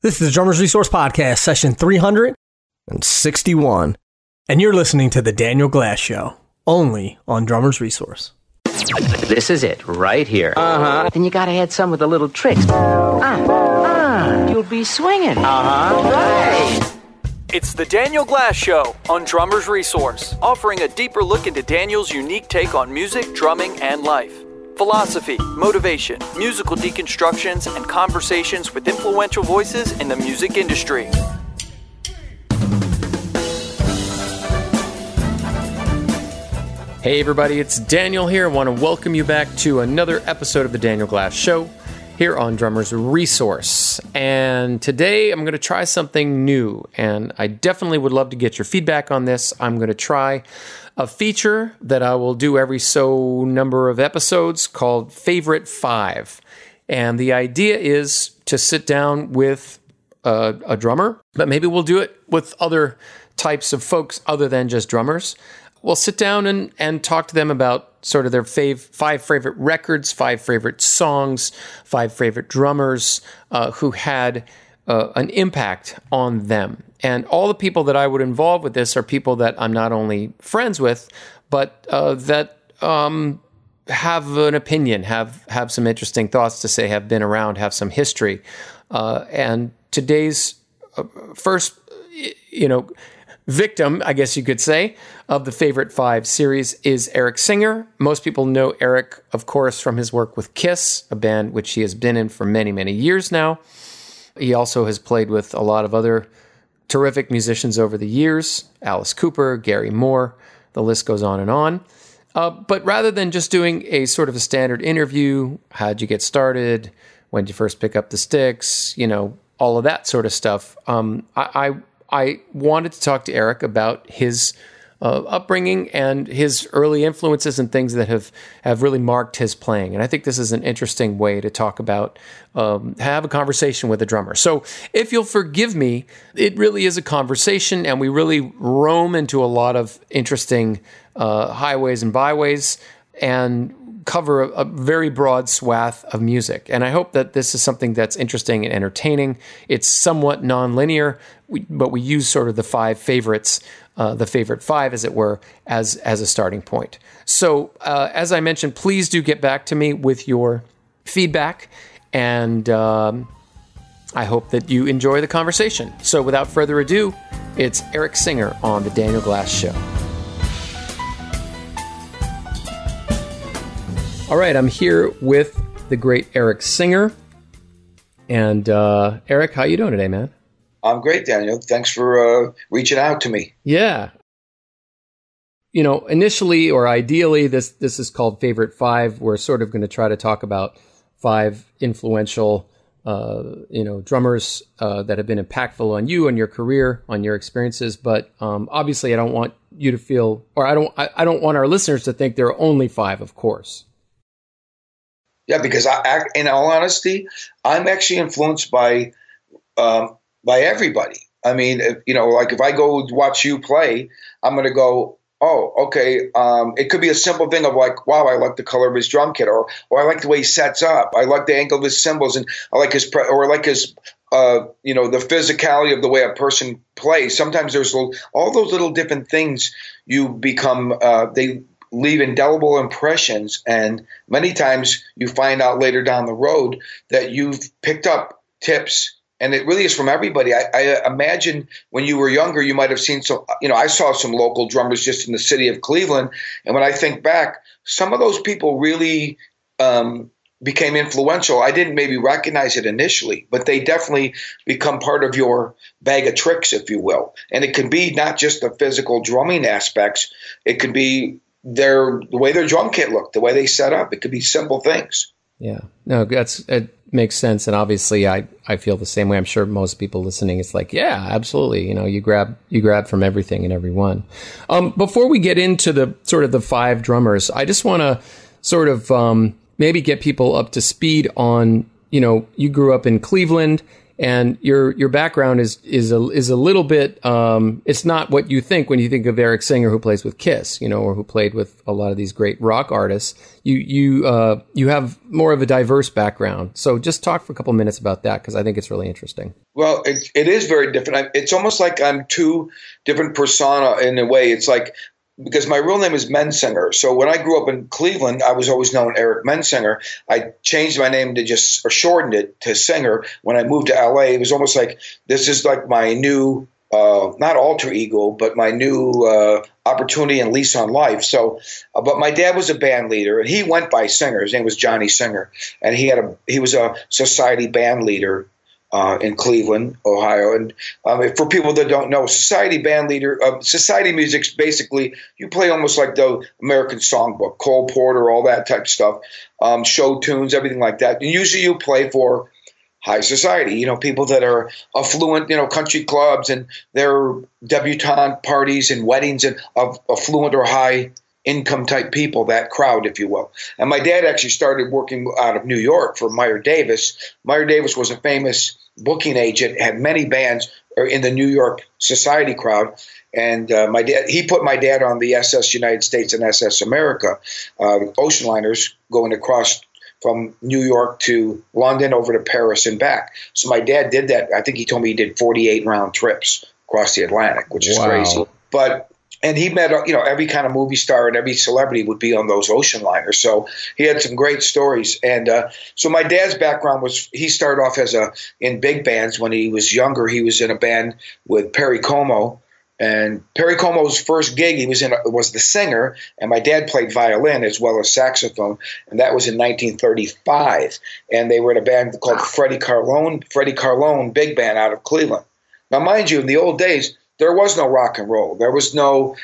This is the Drummers Resource Podcast, session 361. And you're listening to The Daniel Glass Show, only on Drummers Resource. This is it, right here. Uh huh. Then you gotta add some with the little tricks. Ah, ah, you'll be swinging. Uh huh. Right. It's the Daniel Glass Show on Drummers Resource, offering a deeper look into Daniel's unique take on music, drumming, and life philosophy, motivation, musical deconstructions, and conversations with influential voices in the music industry. Hey, everybody, it's Daniel here. I want to welcome you back to another episode of The Daniel Glass Show here on Drummers Resource. And today I'm going to try something new, and I definitely would love to get your feedback on this. I'm going to try a feature that I will do every so number of episodes called Favorite Five. And the idea is to sit down with a, a, drummer, but maybe we'll do it with other types of folks other than just drummers. We'll sit down and, and talk to them about sort of their fav- five favorite records, five favorite songs, five favorite drummers uh, who had uh, an impact on them. And all the people that I would involve with this are people that I'm not only friends with, but uh, that um, have an opinion, have have some interesting thoughts to say, have been around, have some history. Uh, and today's uh, first, you know, victim, I guess you could say, of the Favorite Five series is Eric Singer. Most people know Eric, of course, from his work with Kiss, a band which he has been in for many, many years now. He also has played with a lot of other terrific musicians over the years Alice Cooper, Gary Moore, the list goes on and on. Uh, but rather than just doing a sort of a standard interview, how'd you get started? When did you first pick up the sticks? You know, all of that sort of stuff. Um, I, I, I wanted to talk to Eric about his uh, upbringing and his early influences and things that have have really marked his playing. And I think this is an interesting way to talk about um, have a conversation with a drummer. So if you'll forgive me, it really is a conversation, and we really roam into a lot of interesting uh, highways and byways and cover a, a, very broad swath of music. And I hope that this is something that's interesting and entertaining. It's somewhat nonlinear, but we use sort of the five favorites uh, the favorite five, as it were, as as a starting point. So, uh, as I mentioned, please do get back to me with your feedback, and um, I hope that you enjoy the conversation. So, without further ado, it's Eric Singer on the Daniel Glass Show. All right, I'm here with the great Eric Singer. And uh, Eric, how you doing today, man? I'm great, Daniel. Thanks for uh, reaching out to me. Yeah. You know, initially or ideally, this this is called Favorite Five. We're sort of going to try to talk about five influential, uh, you know, drummers uh, that have been impactful on you, on your career, on your experiences. But um, obviously, I don't want you to feel, or I don't, I, I don't want our listeners to think there are only five. Of course. Yeah, because I, in all honesty, I'm actually influenced by um, by everybody. I mean, if, you know, like if I go watch you play, I'm going to go, oh, okay. Um, it could be a simple thing of like, wow, I like the color of his drum kit, or or I like the way he sets up. I like the angle of his cymbals, and I like his pre- or I like his. Uh, you know the physicality of the way a person plays. Sometimes there's all those little different things. You become uh, they leave indelible impressions, and many times you find out later down the road that you've picked up tips and it really is from everybody. I, I, imagine when you were younger, you might have seen some. You know, I saw some local drummers just in the city of Cleveland, and when I think back, some of those people really um, became influential. I didn't maybe recognize it initially, but they definitely become part of your bag of tricks, if you will. And it can be not just the physical drumming aspects; it can be their the way their drum kit looked, the way they set up. It could be simple things. Yeah, no, that's it makes sense, and obviously, I I feel the same way. I'm sure most people listening, it's like, yeah, absolutely. You know, you grab you grab from everything and everyone. Um, before we get into the sort of the five drummers, I just want to sort of um, maybe get people up to speed on. You know, you grew up in Cleveland, And your your background is is a is a little bit. Um, it's not what you think when you think of Eric Singer, who plays with Kiss, you know, or who played with a lot of these great rock artists. You you uh, you have more of a diverse background. So just talk for a couple minutes about that because I think it's really interesting. Well, it, it is very different. It's almost like I'm two different persona in a way. It's like because my real name is Mensinger. So when I grew up in Cleveland, I was always known Eric Mensinger. I changed my name to just or shortened it to Singer. When I moved to LA, it was almost like this is like my new uh, not alter ego, but my new uh, opportunity and lease on life. So, uh, but my dad was a band leader, and he went by Singer. His name was Johnny Singer, and he had a he was a society band leader uh, in Cleveland, Ohio. And um, for people that don't know, society band leader, uh, society music's basically you play almost like the American Songbook, Cole Porter, all that type of stuff, um, show tunes, everything like that. And usually you play for high society, you know, people that are affluent, you know, country clubs and their debutante parties and weddings and of affluent or high income type people, that crowd, if you will. And my dad actually started working out of New York for Meyer Davis. Meyer Davis was a famous booking agent, had many bands in the New York society crowd. And uh, my dad, he put my dad on the SS United States and SS America uh, ocean liners going across from New York to London over to Paris and back. So my dad did that. I think he told me he did 48 round trips across the Atlantic, which is wow. crazy. But and he met you know every kind of movie star and every celebrity would be on those ocean liners. So he had some great stories. And uh, so my dad's background was he started off as a in big bands. When he was younger he was in a band with perry como. And perry como's first gig he was in a, was the singer. And my dad played violin as well as saxophone. And that was in 1935 and they were in a band called freddie carlone freddie carlone big band out of cleveland. Now mind you in the old days there was no rock and roll. There was no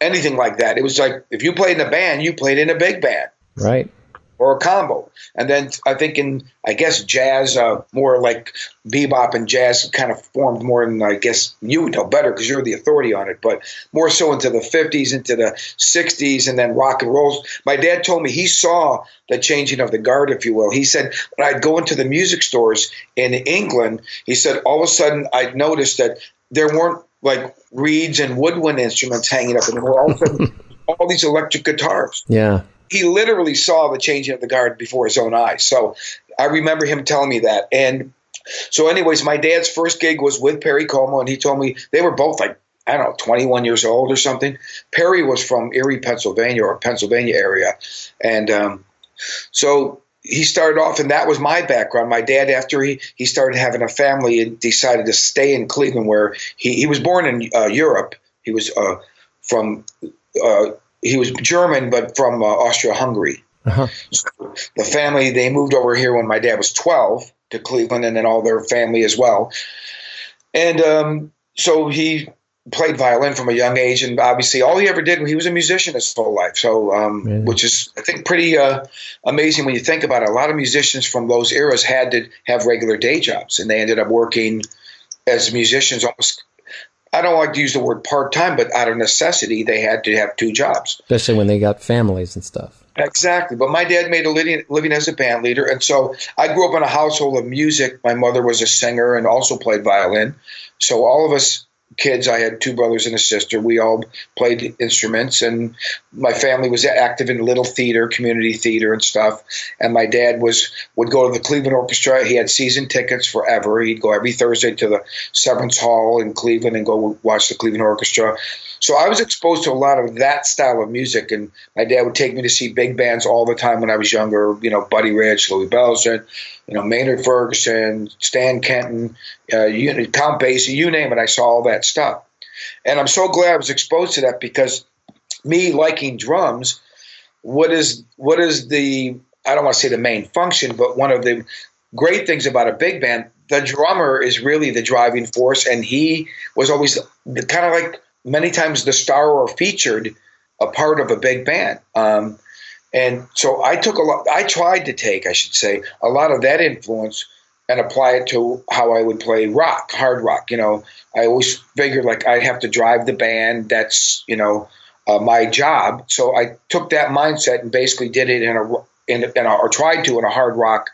anything like that. It was like if you played in a band, you played in a big band. Right. Or a combo. And then I think in, I guess, jazz, uh, more like bebop and jazz kind of formed more in, I guess, you would know better because you're the authority on it, but more so into the 50s, into the 60s, and then rock and rolls. My dad told me he saw the changing of the guard, if you will. He said, when I'd go into the music stores in England, he said, all of a sudden I'd noticed that there weren't like reeds and woodwind instruments hanging up, and were all, all these electric guitars. Yeah. He literally saw the changing of the guard before his own eyes. So I remember him telling me that. And so, anyways, my dad's first gig was with Perry Como, and he told me they were both like I don't know, 21 years old or something. Perry was from Erie, Pennsylvania, or Pennsylvania area, and um, so he started off, and that was my background. My dad, after he, he started having a family, and decided to stay in Cleveland, where he, he was born in uh, Europe. He was uh, from uh, he was German, but from uh, Austria-Hungary. Uh-huh. So the family they moved over here when my dad was twelve to Cleveland, and then all their family as well. And um, so he played violin from a young age, and obviously all he ever did, he was a musician his whole life. So, um, which is I think pretty uh, amazing when you think about it. A lot of musicians from those eras had to have regular day jobs, and they ended up working as musicians almost. I don't like to use the word part time, but out of necessity, they had to have two jobs. Especially when they got families and stuff. Exactly. But my dad made a living, living as a band leader. And so I grew up in a household of music. My mother was a singer and also played violin. So all of us kids. I had two brothers and a sister. We all played instruments, and my family was active in little theater, community theater, and stuff. And my dad was would go to the Cleveland Orchestra. He had season tickets forever. He'd go every Thursday to the Severance Hall in Cleveland and go watch the Cleveland Orchestra. So I was exposed to a lot of that style of music, and my dad would take me to see big bands all the time when I was younger. You know, Buddy Rich, Louis Bellson, you know, Maynard Ferguson, Stan Kenton, uh, you, Count Basie, you name it. I saw all that stuff, and I'm so glad I was exposed to that because me liking drums, what is what is the I don't want to say the main function, but one of the great things about a big band, the drummer is really the driving force, and he was always kind of like many times the star or featured a part of a big band. Um, and so I took a lot, I tried to take, I should say, a lot of that influence and apply it to how I would play rock, hard rock. You know, I always figured like I'd have to drive the band. That's, you know, uh, my job. So I took that mindset and basically did it in a, in, a, in a or tried to in a hard rock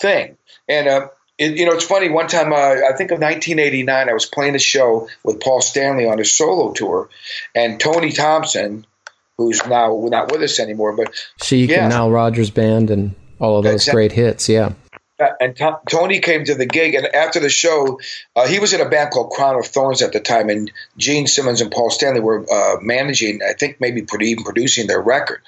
thing. And uh, it, you know, it's funny. One time, uh, I think of 1989, I was playing a show with Paul Stanley on his solo tour, and Tony Thompson, who's now not with us anymore, but Chic Yeah. and Nile Rodgers Band and all of those Exactly. great hits. Yeah. And To- Tony came to the gig, and after the show, uh, he was in a band called Crown of Thorns at the time, and Gene Simmons and Paul Stanley were uh, managing, I think maybe even producing their record.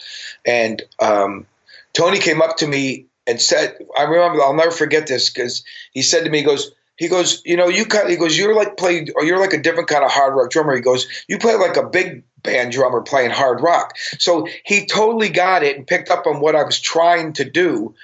And um, Tony came up to me and said, "I remember, I'll never forget this because he said to me, he goes." He goes, you know, you kind. He goes, you're like playing, or you're like a different kind of hard rock drummer. He goes, you play like a big band drummer playing hard rock. So he totally got it and picked up on what I was trying to do.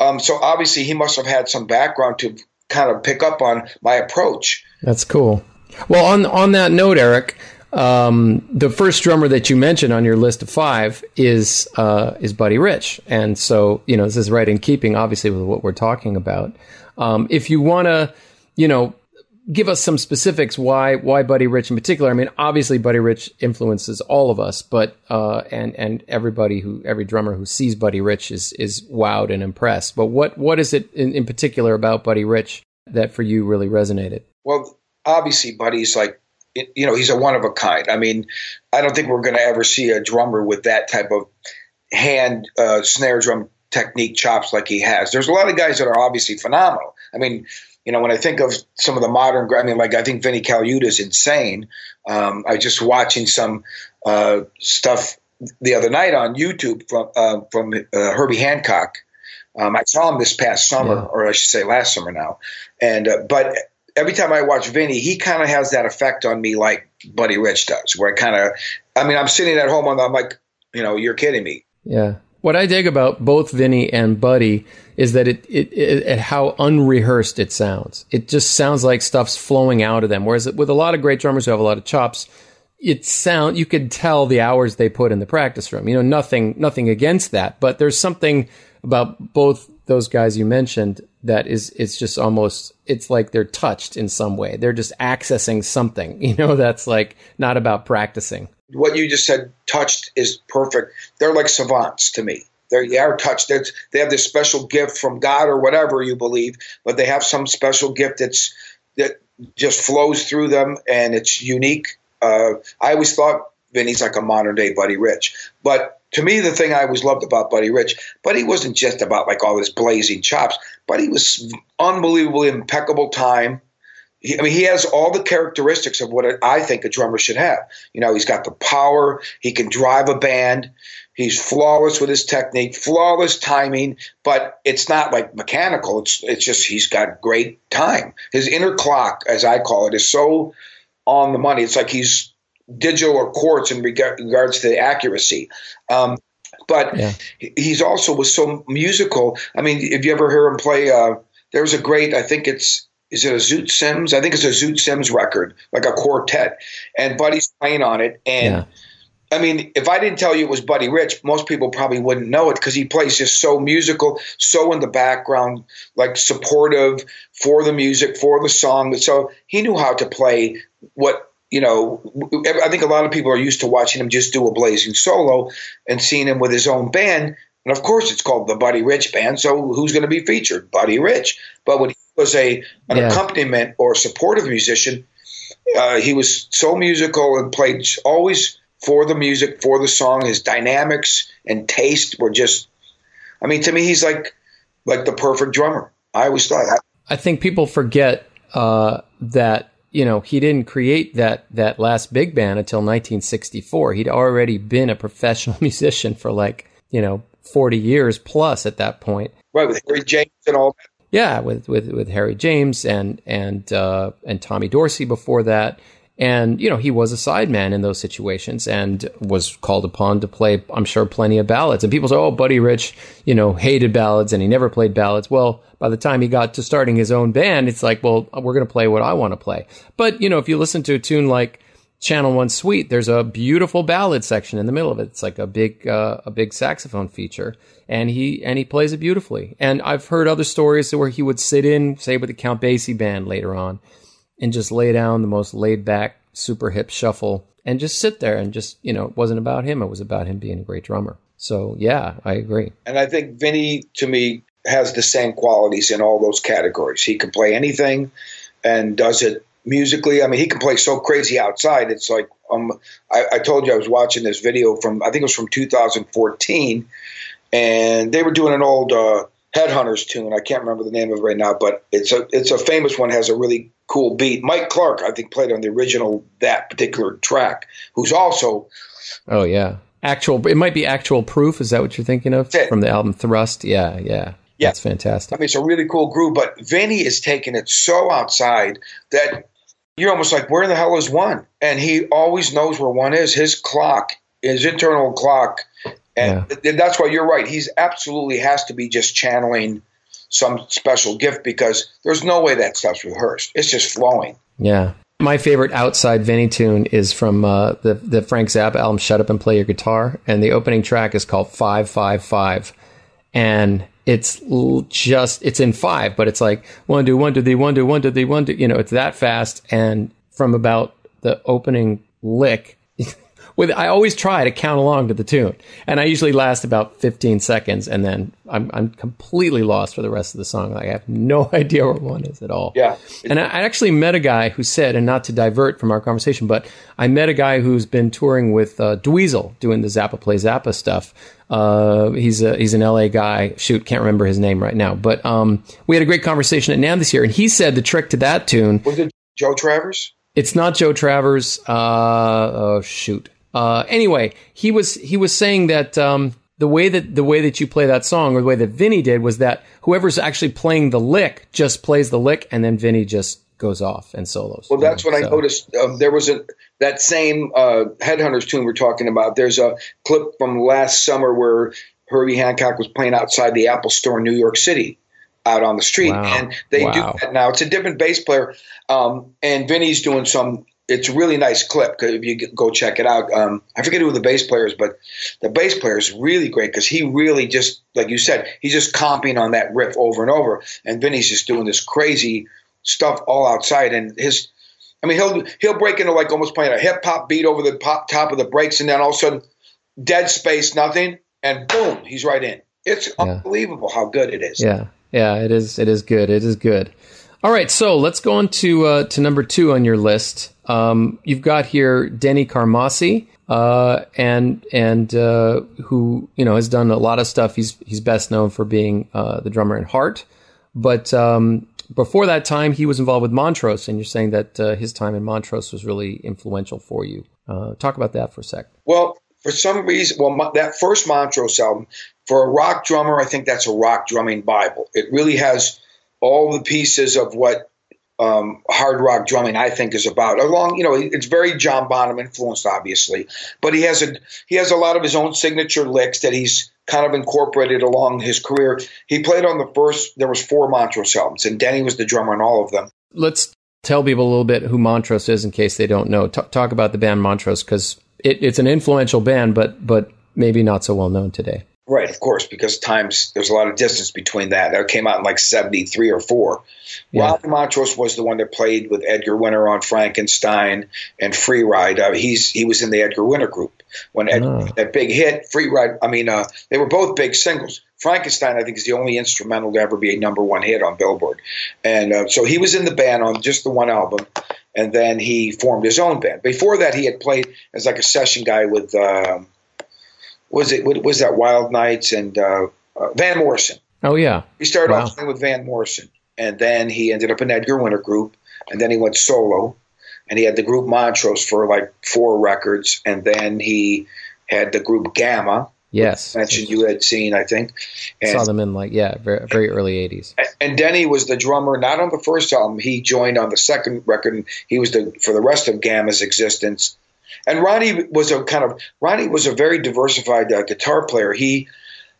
Um, so obviously he must have had some background to kind of pick up on my approach. That's cool. Well, on on that note, Eric, um, the first drummer that you mentioned on your list of five is uh, is Buddy Rich, and so you know this is right in keeping, obviously, with what we're talking about. Um, if you want to, you know, give us some specifics why why Buddy Rich in particular. I mean, obviously Buddy Rich influences all of us, but uh, and and everybody who every drummer who sees Buddy Rich is is wowed and impressed. But what what is it in, in particular about Buddy Rich that for you really resonated? Well, obviously, Buddy's like, you know, he's a one of a kind. I mean, I don't think we're going to ever see a drummer with that type of hand uh, snare drum technique chops like he has. There's a lot of guys that are obviously phenomenal. I mean, you know, when I think of some of the modern, I mean, like I think Vinny Colaiuta is insane. Um, I just watching some uh, stuff the other night on YouTube from uh, from uh, Herbie Hancock. Um, I saw him this past summer, Yeah. or I should say last summer now. And uh, but every time I watch Vinny, he kind of has that effect on me, like Buddy Rich does, where I kind of, I mean, I'm sitting at home and I'm like, you know, you're kidding me. Yeah. What I dig about both Vinny and Buddy is that it, it, it, it how unrehearsed it sounds. It just sounds like stuff's flowing out of them. Whereas with a lot of great drummers who have a lot of chops, it sound you could tell the hours they put in the practice room. You know, nothing nothing against that, but there's something about both those guys you mentioned that is it's just almost it's like they're touched in some way. They're just accessing something, you know, that's like not about practicing. What you just said, touched, is perfect. They're like savants to me. They're, they are touched. They're, they have this special gift from God or whatever you believe, but they have some special gift that's that just flows through them and it's unique. Uh, I always thought Vinny's like a modern day Buddy Rich, but to me, the thing I always loved about Buddy Rich, Buddy wasn't just about like all his blazing chops, but he was unbelievably impeccable time. He, I mean, he has all the characteristics of what I think a drummer should have. You know, he's got the power. He can drive a band. He's flawless with his technique, flawless timing, but it's not like mechanical. It's it's just he's got great time. His inner clock, as I call it, is so on the money. It's like he's digital or quartz in rega- regards to the accuracy. Um, but Yeah. he's also was so musical. I mean, if you ever hear him play, uh, there was a great. I think it's is it a Zoot Sims? I think it's a Zoot Sims record, like a quartet, and Buddy's playing on it. And Yeah. I mean, if I didn't tell you it was Buddy Rich, most people probably wouldn't know it because he plays just so musical, so in the background, like supportive for the music, for the song. So he knew how to play what, you know, I think a lot of people are used to watching him just do a blazing solo and seeing him with his own band. And of course, it's called the Buddy Rich Band. So who's going to be featured? Buddy Rich. But when he was a an Yeah. accompaniment or supportive musician, uh, he was so musical and played always for the music, for the song. His dynamics and taste were just. I mean, to me, he's like like the perfect drummer. I always thought. I think people forget uh, that you know he didn't create that that last big band until 1964. He'd already been a professional musician for like you know 40 years plus at that point. Right with Harry James and all. Yeah, with with with Harry James and and uh, and Tommy Dorsey before that. And you know he was a sideman in those situations and was called upon to play. I'm sure plenty of ballads. And people say, "Oh, Buddy Rich, you know, hated ballads and he never played ballads." Well, by the time he got to starting his own band, it's like, well, we're going to play what I want to play. But you know, if you listen to a tune like Channel One Suite, there's a beautiful ballad section in the middle of it. It's like a big uh, a big saxophone feature, and he and he plays it beautifully. And I've heard other stories where he would sit in, say, with the Count Basie band later on, and just lay down the most laid back, super hip shuffle, and just sit there and just you know, it wasn't about him. It was about him being a great drummer. So yeah, I agree. And I think Vinny, to me, has the same qualities in all those categories. He can play anything and does it musically. I mean, he can play so crazy outside. It's like um, I, I told you I was watching this video from I think it was from 2014, and they were doing an old uh, Headhunters tune. I can't remember the name of it right now, but it's a it's a famous one. Has a really cool beat. Mike Clark, I think, played on the original that particular track. Who's also Oh yeah, actual. It might be actual proof. Is that what you're thinking of from the album Thrust? Yeah, yeah, Yeah. That's fantastic. I mean, it's a really cool groove, but Vinny is taking it so outside that you're almost like, where in the hell is one? And he always knows where one is. His clock, his internal clock, and th- that's why you're right. He's absolutely has to be just channeling some special gift because there's no way that stuff's rehearsed. It's just flowing. Yeah. My favorite outside Vinny tune is from uh, the the Frank Zappa album "Shut Up and Play Your Guitar," and the opening track is called Five Five Five, and it's l- just it's in five, but it's like one two one two three one two one two three one two. You know, it's that fast, and from about the opening lick. With, I always try to count along to the tune, and I usually last about 15 seconds, and then I'm, I'm completely lost for the rest of the song. Like I have no idea where one is at all. Yeah. And I I actually met a guy who said, and not to divert from our conversation, but I met a guy who's been touring with uh, Dweezil doing the Zappa Play Zappa stuff. Uh, he's a he's an LA guy. Shoot, can't remember his name right now. But um, we had a great conversation at NAMM this year, and he said the trick to that tune. Was it Joe Travers? It's not Joe Travers. Uh, oh shoot. Uh, anyway, he was he was saying that um, the way that the way that you play that song, or the way that Vinny did, was that whoever's actually playing the lick just plays the lick, and then Vinny just goes off and solos. Well, that's you what know, I so- noticed. Um, there was a that same uh, Headhunters tune we're talking about. There's a clip from last summer where Herbie Hancock was playing outside the Apple Store in New York City, out on the street, Wow. and they Wow. do that now. It's a different bass player, um, and Vinny's doing some. It's a really nice clip. If you go check it out, um, I forget who the bass player is, but the bass player is really great because he really just, like you said, he's just comping on that riff over and over, and Vinny's just doing this crazy stuff all outside, and his I mean, he'll he'll break into like almost playing a hip hop beat over the pop, top of the breaks, and then all of a sudden, dead space, nothing, and boom, he's right in. It's Yeah. unbelievable how good it is. Yeah, yeah, it is. It is good. It is good. All right, so let's go on to uh, to number two on your list. Um, you've got here Denny Carmassi, uh, and and uh, who you know has done a lot of stuff. He's he's best known for being uh, the drummer in Heart, but um, before that time, he was involved with Montrose, and you're saying that uh, his time in Montrose was really influential for you. Uh, talk about that for a sec. Well, for some reason, well, that first Montrose album, for a rock drummer, I think that's a rock drumming Bible. It really has all the pieces of what um, hard rock drumming, I think, is about. Along, you know, it's very John Bonham influenced, obviously, but he has a he has a lot of his own signature licks that he's kind of incorporated along his career. He played on the first. There was four Montrose albums, and Denny was the drummer on all of them. let's tell people a little bit who Montrose is in case they don't know. T- talk about the band Montrose because it, it's an influential band, but but maybe not so well known today. Right, of course, because times there's a lot of distance between that. That came out in like '73 or four. Yeah. Montrose was the one that played with Edgar Winter on Frankenstein and Free Ride. Uh, he's he was in the Edgar Winter group when Ed, Oh. that big hit Free Ride. I mean, uh, they were both big singles. Frankenstein, I think, is the only instrumental to ever be a number one hit on Billboard, and uh, so he was in the band on just the one album. And then he formed his own band. Before that, he had played as like a session guy with um, was it was that Wild Nights and uh, uh, Van Morrison. Oh yeah, He started Wow. off playing with Van Morrison, and then he ended up in Edgar Winter Group, and then he went solo, and he had the group Montrose for like four records, and then he had the group Gamma. yes. Mentioned you had seen, I think, saw them in like yeah, very, very early '80s. and Denny was the drummer not on the first album. He joined on the second record. He was the for the rest of Gamma's existence. And Ronnie was a kind of Ronnie was a very diversified uh, guitar player. He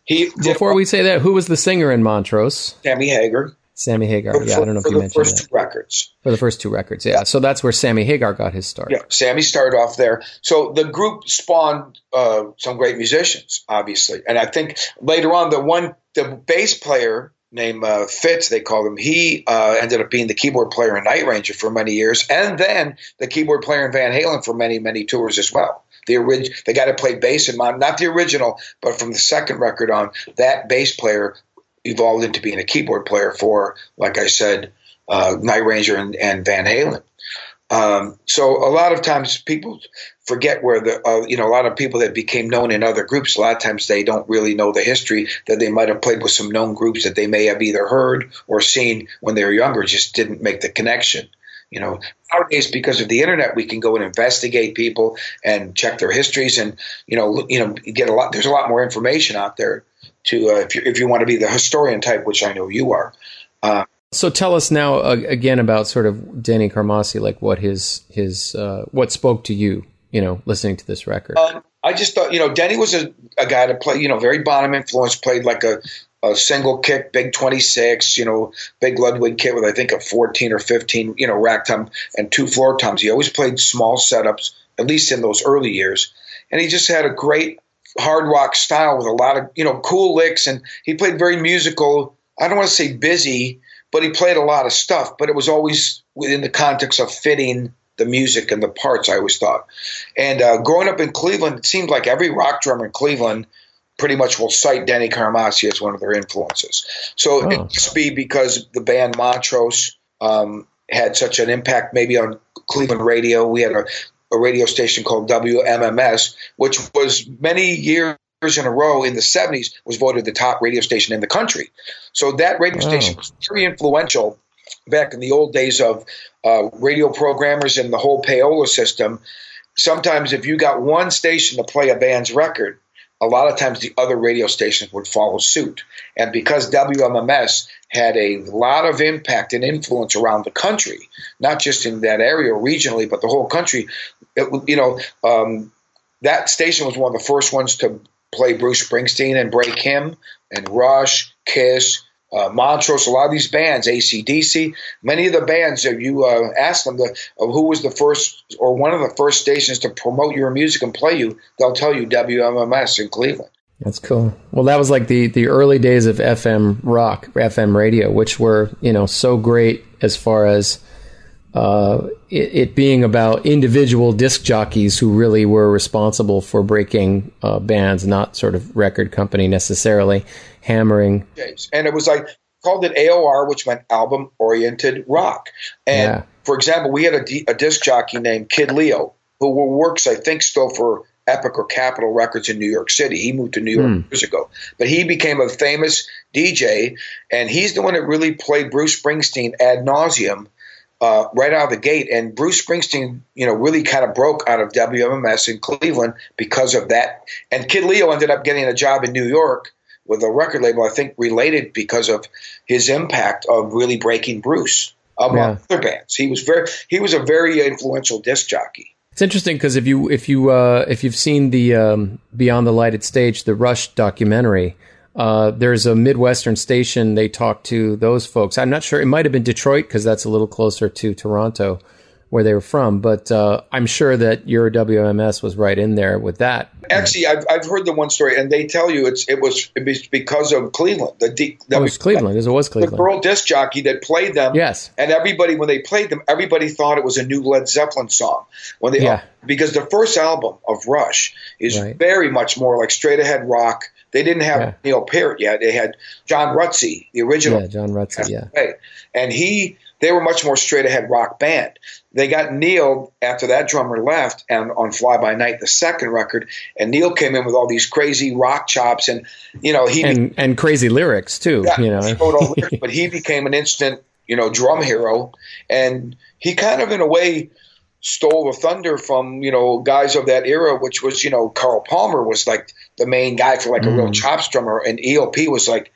he did Before we say that, who was the singer in Montrose? Sammy Hagar. Sammy Hagar. for, Yeah, I don't know if for you the mentioned first that two records. for the first two records. Yeah, so that's where Sammy Hagar got his start. Yeah, Sammy started off there. So the group spawned uh, some great musicians, obviously, and I think later on the one the bass player named uh, Fitz, they called him. He uh, ended up being the keyboard player in Night Ranger for many years, and then the keyboard player in Van Halen for many many tours as well. The orig- the guy that played bass in Mon, not the original, but from the second record on, that bass player evolved into being a keyboard player for, like I said, uh, Night Ranger and, and Van Halen. Um, so a lot of times people forget where the uh, you know a lot of people that became known in other groups. A lot of times they don't really know the history that they might have played with some known groups that they may have either heard or seen when they were younger, just didn't make the connection. You know, nowadays because of the internet, we can go and investigate people and check their histories, and you know, you know, get a lot. There's a lot more information out there to uh, if you if you want to be the historian type, which I know you are. Uh, so tell us now uh, again about sort of Danny Carmassi, like what his his uh, what spoke to you, you know, listening to this record. Um, I just thought, you know, Denny was a, a guy to play, you know, very Bonham influence, played like a, a single kick, big 26, you know, big Ludwig kit with, I think, a 14 or 15, you know, rack tom and two floor toms. He always played small setups, at least in those early years. And he just had a great hard rock style with a lot of, you know, cool licks. And he played very musical. I don't want to say busy, but he played a lot of stuff, but it was always within the context of fitting the music and the parts, I always thought. And uh, growing up in Cleveland, it seemed like every rock drummer in Cleveland pretty much will cite Denny Carmassi as one of their influences. So oh. it must be because the band Montrose um, had such an impact maybe on Cleveland radio. We had a, a radio station called WMMS, which was many years in a row in the 70s was voted the top radio station in the country. So that radio wow. station was very influential back in the old days of uh, radio programmers and the whole payola system. Sometimes, if you got one station to play a band's record, a lot of times the other radio stations would follow suit. And because WMMS had a lot of impact and influence around the country, not just in that area regionally, but the whole country, it, you know, um, that station was one of the first ones to play Bruce Springsteen and break him, and Rush, Kiss, uh, Montrose, a lot of these bands, ACDC, many of the bands, if you uh, ask them the, uh, who was the first or one of the first stations to promote your music and play you, they'll tell you WMMS in Cleveland. That's cool. Well, that was like the, the early days of FM rock, FM radio, which were, you know, so great as far as uh, it, it, being about individual disc jockeys who really were responsible for breaking uh, bands, not sort of record company necessarily hammering. And it was like called it AOR, which meant album oriented rock. And yeah. for example, we had a, a disc jockey named Kid Leo who works, I think, still for Epic or Capitol Records in New York City. He moved to New York mm. years ago, but he became a famous DJ, and he's the one that really played Bruce Springsteen ad nauseum uh, right out of the gate. And Bruce Springsteen, you know, really kind of broke out of WMMS in Cleveland because of that. And Kid Leo ended up getting a job in New York with a record label, I think, related because of his impact of really breaking Bruce among yeah. other bands. He was very he was a very influential disc jockey. It's interesting because if you if you uh, if you've seen the um, Beyond the Lighted Stage, the Rush documentary, uh, there's a Midwestern station. They talk to those folks. I'm not sure. It might have been Detroit because that's a little closer to Toronto, where they were from. But uh, I'm sure that your WMS was right in there with that. Actually, I've, I've heard the one story, and they tell you it's it was, it was because of Cleveland. The, the oh, it was Cleveland. It was Cleveland. The girl disc jockey that played them. Yes. And everybody, when they played them, everybody thought it was a new Led Zeppelin song. When they, yeah. Because the first album of Rush is right. very much more like straight ahead rock they didn't have yeah. Neil Peart yet. They had John Rutsey, the original. Yeah, John Rutsey, yeah. And he, they were much more straight ahead rock band. They got Neil after that drummer left, and on Fly By Night, the second record, and Neil came in with all these crazy rock chops, and you know he and, and crazy lyrics too. Yeah, you know, he wrote all lyrics, but he became an instant, you know, drum hero, and he kind of in a way stole the thunder from you know guys of that era, which was you know Carl Palmer was like the main guy for like mm. a real mm. chops drummer, and ELP was like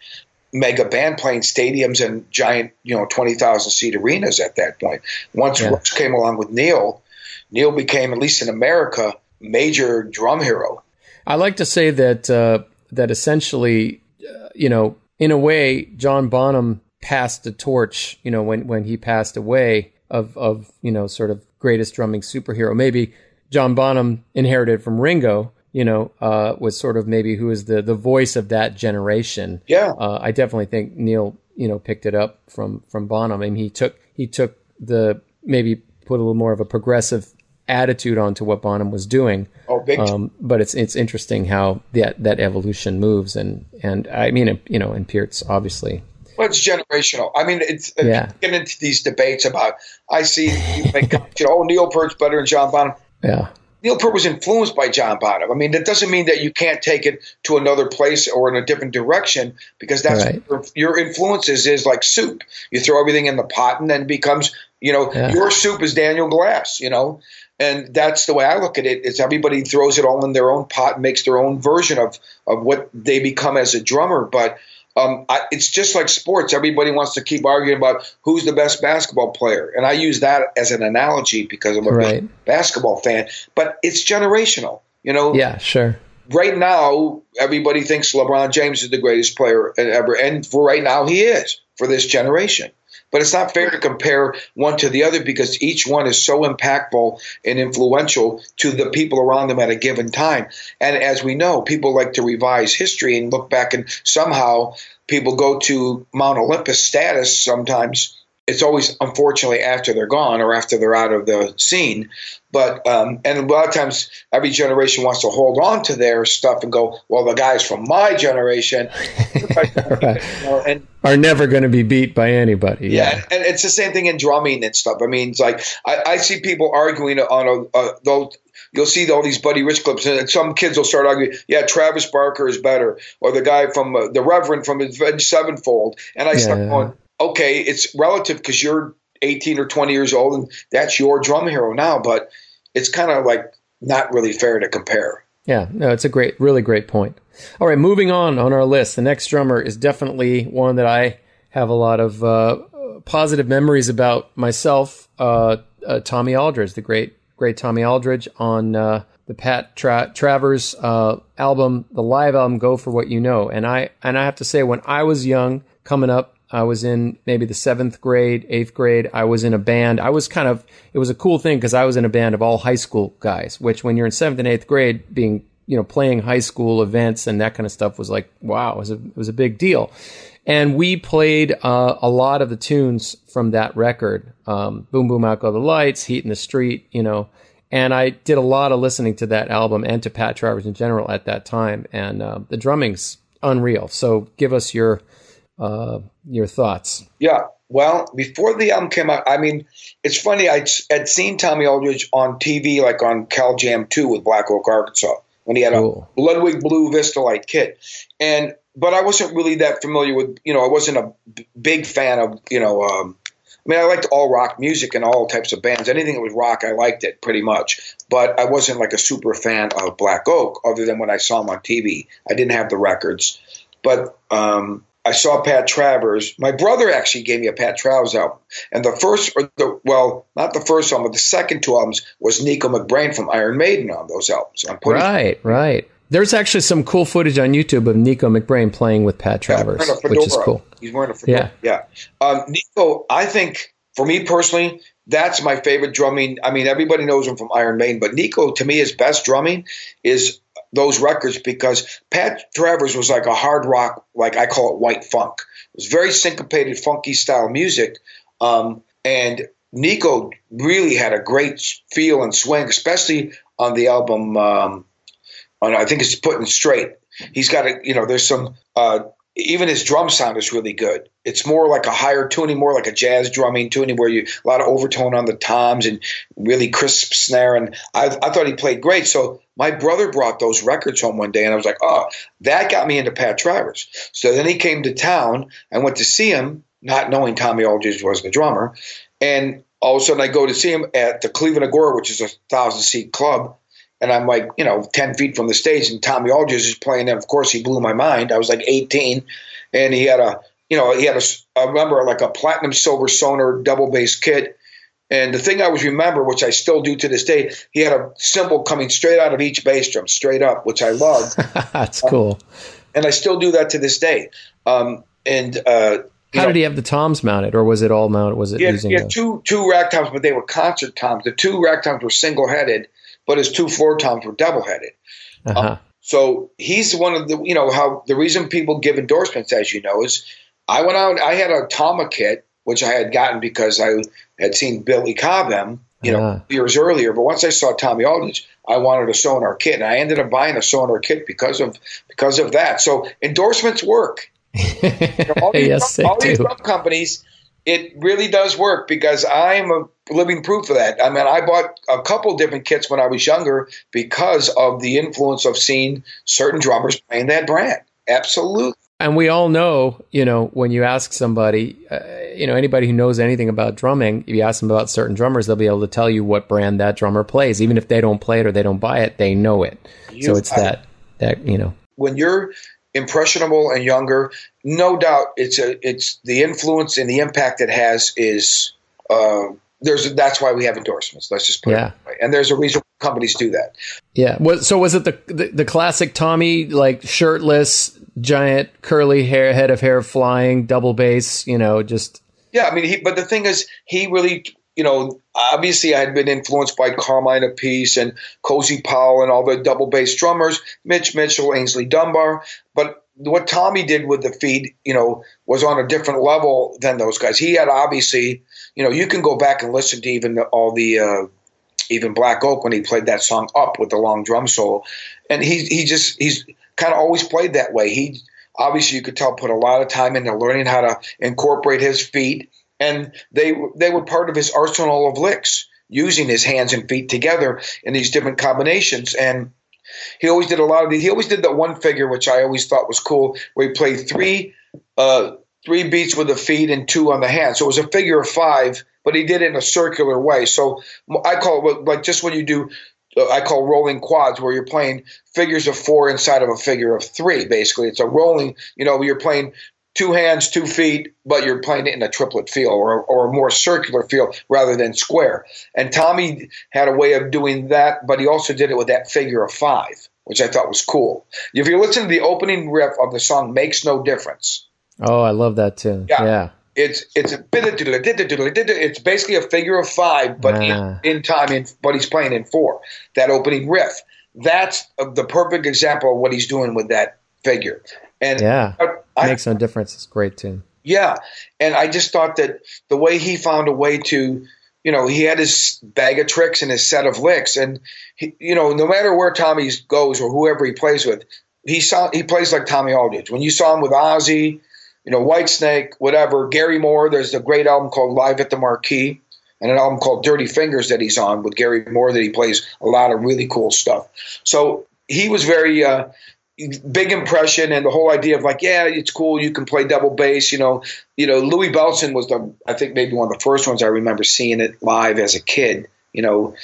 mega band playing stadiums and giant you know twenty thousand seat arenas at that point. Once yeah. Rush came along with Neil, Neil became at least in America major drum hero. I like to say that uh, that essentially, uh, you know, in a way, John Bonham passed the torch. You know, when when he passed away of of you know sort of greatest drumming superhero. Maybe John Bonham inherited from Ringo, you know, uh, was sort of maybe who is the the voice of that generation. Yeah, uh, I definitely think Neil, you know, picked it up from from Bonham. I mean, he took he took the maybe put a little more of a progressive attitude onto what Bonham was doing. Oh, big Um, but it's it's interesting how that that evolution moves, and and I mean, you know, and Peart's obviously, Well, it's generational. I mean, it's Yeah. get into these debates about. I see you make, you know, oh, Neil Peart's better than John Bonham. yeah, Neil Peart was influenced by John Bonham. I mean, that doesn't mean that you can't take it to another place or in a different direction because that's Right. your, your influences is like soup. You throw everything in the pot and then it becomes, you know, Yeah. your soup is Daniel Glass, you know. And that's the way I look at it. It's everybody throws it all in their own pot and makes their own version of of what they become as a drummer. But um, I, it's just like sports. Everybody wants to keep arguing about who's the best basketball player, and I use that as an analogy because I'm a Right. basketball fan. But it's generational. You know, yeah, sure, right now everybody thinks LeBron James is the greatest player ever, and for right now he is for this generation. But it's not fair to compare one to the other because each one is so impactful and influential to the people around them at a given time. And as we know, people like to revise history and look back, and somehow people go to Mount Olympus status sometimes. It's always unfortunately after they're gone or after they're out of the scene. But um, and a lot of times every generation wants to hold on to their stuff and go, well, the guys from my generation, right. you know, and are never going to be beat by anybody. yeah, Yeah, and it's the same thing in drumming and stuff. I mean, it's like I, I see people arguing on a, a those. You'll see all these Buddy Rich clips, and some kids will start arguing. Yeah, Travis Barker is better, or the guy from uh, the Reverend from Avenged Sevenfold. And I start Yeah. going, okay, it's relative because you're 18 or 20 years old, and that's your drum hero now. But it's kind of like not really fair to compare. yeah. No, it's a great, really great point. All right, moving on on our list. The next drummer is definitely one that I have a lot of uh, positive memories about myself. Uh, uh, Tommy Aldridge, the great, great Tommy Aldridge on uh, the Pat Tra- Travers uh, album, the live album, "Go for What You Know." And I and I have to say, when I was young, coming up, I was in maybe the seventh grade, eighth grade. I was in a band. I was kind of, it was a cool thing because I was in a band of all high school guys, which when you're in seventh and eighth grade, being, you know, playing high school events and that kind of stuff was like, wow, it was a, it was a big deal. And we played uh, a lot of the tunes from that record. Um, Boom Boom Out Go the Lights, Heat in the Street, you know. And I did a lot of listening to that album and to Pat Travers in general at that time. And uh, the drumming's unreal. So give us your uh, your thoughts. Yeah. Well, before the album came out, I mean, it's funny. I had seen Tommy Aldridge on TV, like on Cal Jam 2 with Black Oak, Arkansas, when he had Cool. a Ludwig Blue Vistalite kit. And, but I wasn't really that familiar with, you know, I wasn't a b- big fan of, you know, um, I mean, I liked all rock music and all types of bands. Anything that was rock, I liked it pretty much. But I wasn't like a super fan of Black Oak, other than when I saw him on TV. I didn't have the records. But um, I saw Pat Travers. My brother actually gave me a Pat Travers album, and the first, or the well, not the first album, but the second two albums was Nicko McBrain from Iron Maiden on those albums. Right, right. There's actually some cool footage on YouTube of Nicko McBrain playing with Pat Travers, wearing which is cool. He's wearing a fedora. Yeah. Um, Nicko, I think for me personally, that's my favorite drumming. I mean, everybody knows him from Iron Maiden, but Nicko, to me, his best drumming is those records because Pat Travers was like a hard rock, like I call it white funk. It was very syncopated, funky style music. Um, and Nicko really had a great feel and swing, especially on the album. Um, on I think it's Putting Straight. He's got a you know there's some uh, even his drum sound is really good. It's more like a higher tuning, more like a jazz drumming tuning where you a lot of overtone on the toms and really crisp snare. And I, I thought he played great. So my brother brought those records home one day, and I was like, oh, that got me into Pat Travers. So then he came to town. I went to see him, not knowing Tommy Aldridge was the drummer, and all of a sudden I go to see him at the Cleveland Agora, which is a thousand seat club. And I'm like, you know, 10 feet from the stage, and Tommy Aldridge is playing. And of course, he blew my mind. I was like 18, and he had a, you know, he had a, I remember like a platinum silver Sonar double bass kit. And the thing I always remember, which I still do to this day, he had a cymbal coming straight out of each bass drum, straight up, which I loved. That's cool. and I still do that to this day. Um, and uh, How know, did he have the toms mounted, or was it all mounted? Was it he had, using he had two two rack toms, but they were concert toms. The two rack toms were single headed, but his two floor toms were double headed. uh-huh. So he's one of the you know how the reason people give endorsements, as you know, is I went out. I had a Tama kit, which I had gotten because I had seen Billy Cobham you know, Ah. years earlier. But once I saw Tommy Aldridge, I wanted a Sonar kit, and I ended up buying a Sonar kit because of because of that. So endorsements work. You know, all these, yes, all these do. companies, it really does work because I'm a living proof of that. I mean, I bought a couple different kits when I was younger because of the influence of seeing certain drummers playing that brand. Absolutely. And we all know, you know, when you ask somebody, uh, you know, anybody who knows anything about drumming, if you ask them about certain drummers, they'll be able to tell you what brand that drummer plays. Even if they don't play it or they don't buy it, they know it. so You- it's that, that, you know, when you're impressionable and younger, no doubt it's a it's the influence and the impact it has is uh, there's that's why we have endorsements. Let's just put Yeah. it that way. And there's a reason companies do that. Yeah. So was it the, the the classic Tommy like shirtless, giant curly hair, head of hair flying, double bass? You know, just Yeah, I mean, he, but the thing is, he really, you know, obviously I had been influenced by Carmine Appice and Cozy Powell and all the double bass drummers, Mitch Mitchell, Aynsley Dunbar. But what Tommy did with the feed, you know, was on a different level than those guys. He had obviously, you know, you can go back and listen to even the, all the, uh, even Black Oak when he played that song up with the long drum solo, and he he just he's kind of always played that way. He obviously you could tell put a lot of time into learning how to incorporate his feet, and they they were part of his arsenal of licks, using his hands and feet together in these different combinations. And he always did a lot of these. He always did that one figure, which I always thought was cool, where he played three uh, three beats with the feet and two on the hand. So it was a figure of five, but he did it in a circular way. So I call it like just when you do. uh, I call rolling quads, where you're playing figures of four inside of a figure of three. Basically, it's a rolling. You know, you're playing two hands, two feet, but you're playing it in a triplet feel or, or a more circular feel rather than square. And Tommy had a way of doing that, but he also did it with that figure of five, which I thought was cool. If you listen to the opening riff of the song "Makes No Difference," oh, I love that too. Yeah. yeah. it's it's a bit of it's basically a figure of five, but Ah. in, in time, in but he's playing in four. That opening riff, that's the perfect example of what he's doing with that figure. And Yeah. I, Makes no difference. It's great too. yeah, and I just thought that the way he found a way to, you know, he had his bag of tricks and his set of licks, and he, you know, no matter where Tommy goes or whoever he plays with, he saw he plays like Tommy Aldridge. When you saw him with Ozzy, you know, Whitesnake, whatever, Gary Moore. There's a great album called Live at the Marquee, and an album called Dirty Fingers that he's on with Gary Moore that he plays a lot of really cool stuff. So he was very. Uh, big impression and the whole idea of like yeah it's cool you can play double bass you know you know louis bellson was the i think maybe one of the first ones i remember seeing it live as a kid you know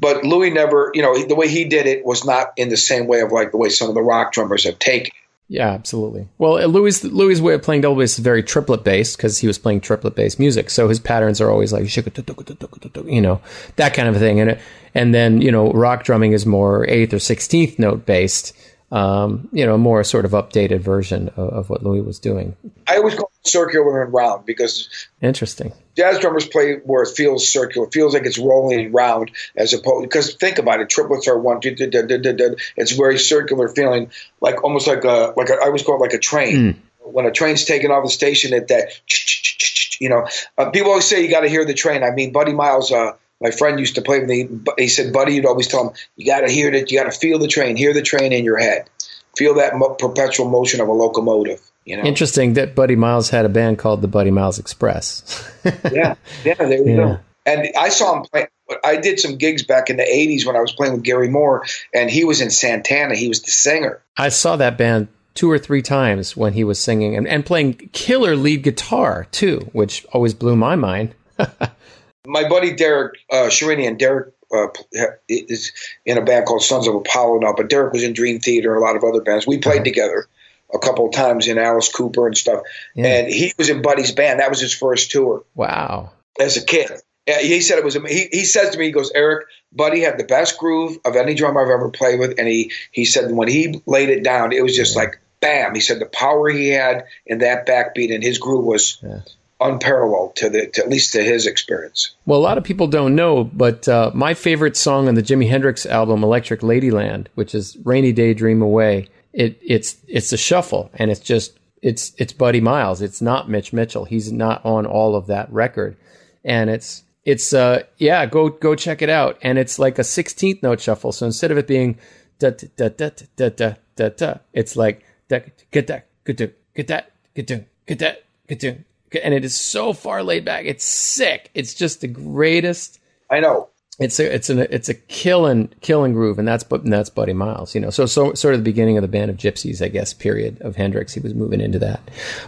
but louis never you know the way he did it was not in the same way of like the way some of the rock drummers have taken Yeah, absolutely. Well, uh, Louis Louis' way of playing double bass is very triplet based because he was playing triplet bass music. So his patterns are always like you know that kind of thing, and and then you know rock drumming is more eighth or sixteenth note based. Um, you know, a more sort of updated version of, of what Louis was doing. i always call it circular and round because Interesting. jazz drummers play where it feels circular, feels like it's rolling round as opposed. Because think about it, triplets are one, two, two, two, two, two, two. it's very circular feeling, like almost like a like a, I always call it like a train. When a train's taking off the station, at that, you know, uh, people always say you got to hear the train. I mean, Buddy Miles. Uh, my friend used to play with me. He said, "Buddy, you'd always tell him you got to hear it. You got to feel the train. Hear the train in your head. Feel that mo- perpetual motion of a locomotive." You know. Interesting that Buddy Miles had a band called the Buddy Miles Express. yeah, yeah, there you Yeah. go. And I saw him play. I did some gigs back in the '80s when I was playing with Gary Moore, and he was in Santana. He was the singer. I saw that band two or three times when he was singing and, and playing killer lead guitar too, which always blew my mind. My buddy Derek uh, Sherinian, Derek uh, is in a band called Sons of Apollo now, but Derek was in Dream Theater and a lot of other bands. We played together a couple of times in Alice Cooper and stuff. Yeah. And he was in Buddy's band. That was his first tour. Wow. as a kid. Yeah, he said it was. He, he says to me, he goes, Eric, Buddy had the best groove of any drummer I've ever played with, and he he said when he laid it down, it was just like bam. He said the power he had in that backbeat and his groove was Yeah unparalleled to the to at least to his experience. Well, a lot of people don't know, but uh, my favorite song on the Jimi Hendrix album "Electric Ladyland," which is "Rainy Day Dream Away," it it's it's a shuffle, and it's just it's it's Buddy Miles. It's not Mitch Mitchell. He's not on all of that record, and it's it's uh yeah go go check it out. And it's like a sixteenth note shuffle. So instead of it being da da da da da da da, it's like da get that get that get that get that get that and it is so far laid back. It's sick. It's just the greatest. I know. It's a it's a it's a killing killing groove, and that's but that's Buddy Miles, you know. So so sort of the beginning of the band of gypsies, I guess. Period of Hendrix. He was moving into that,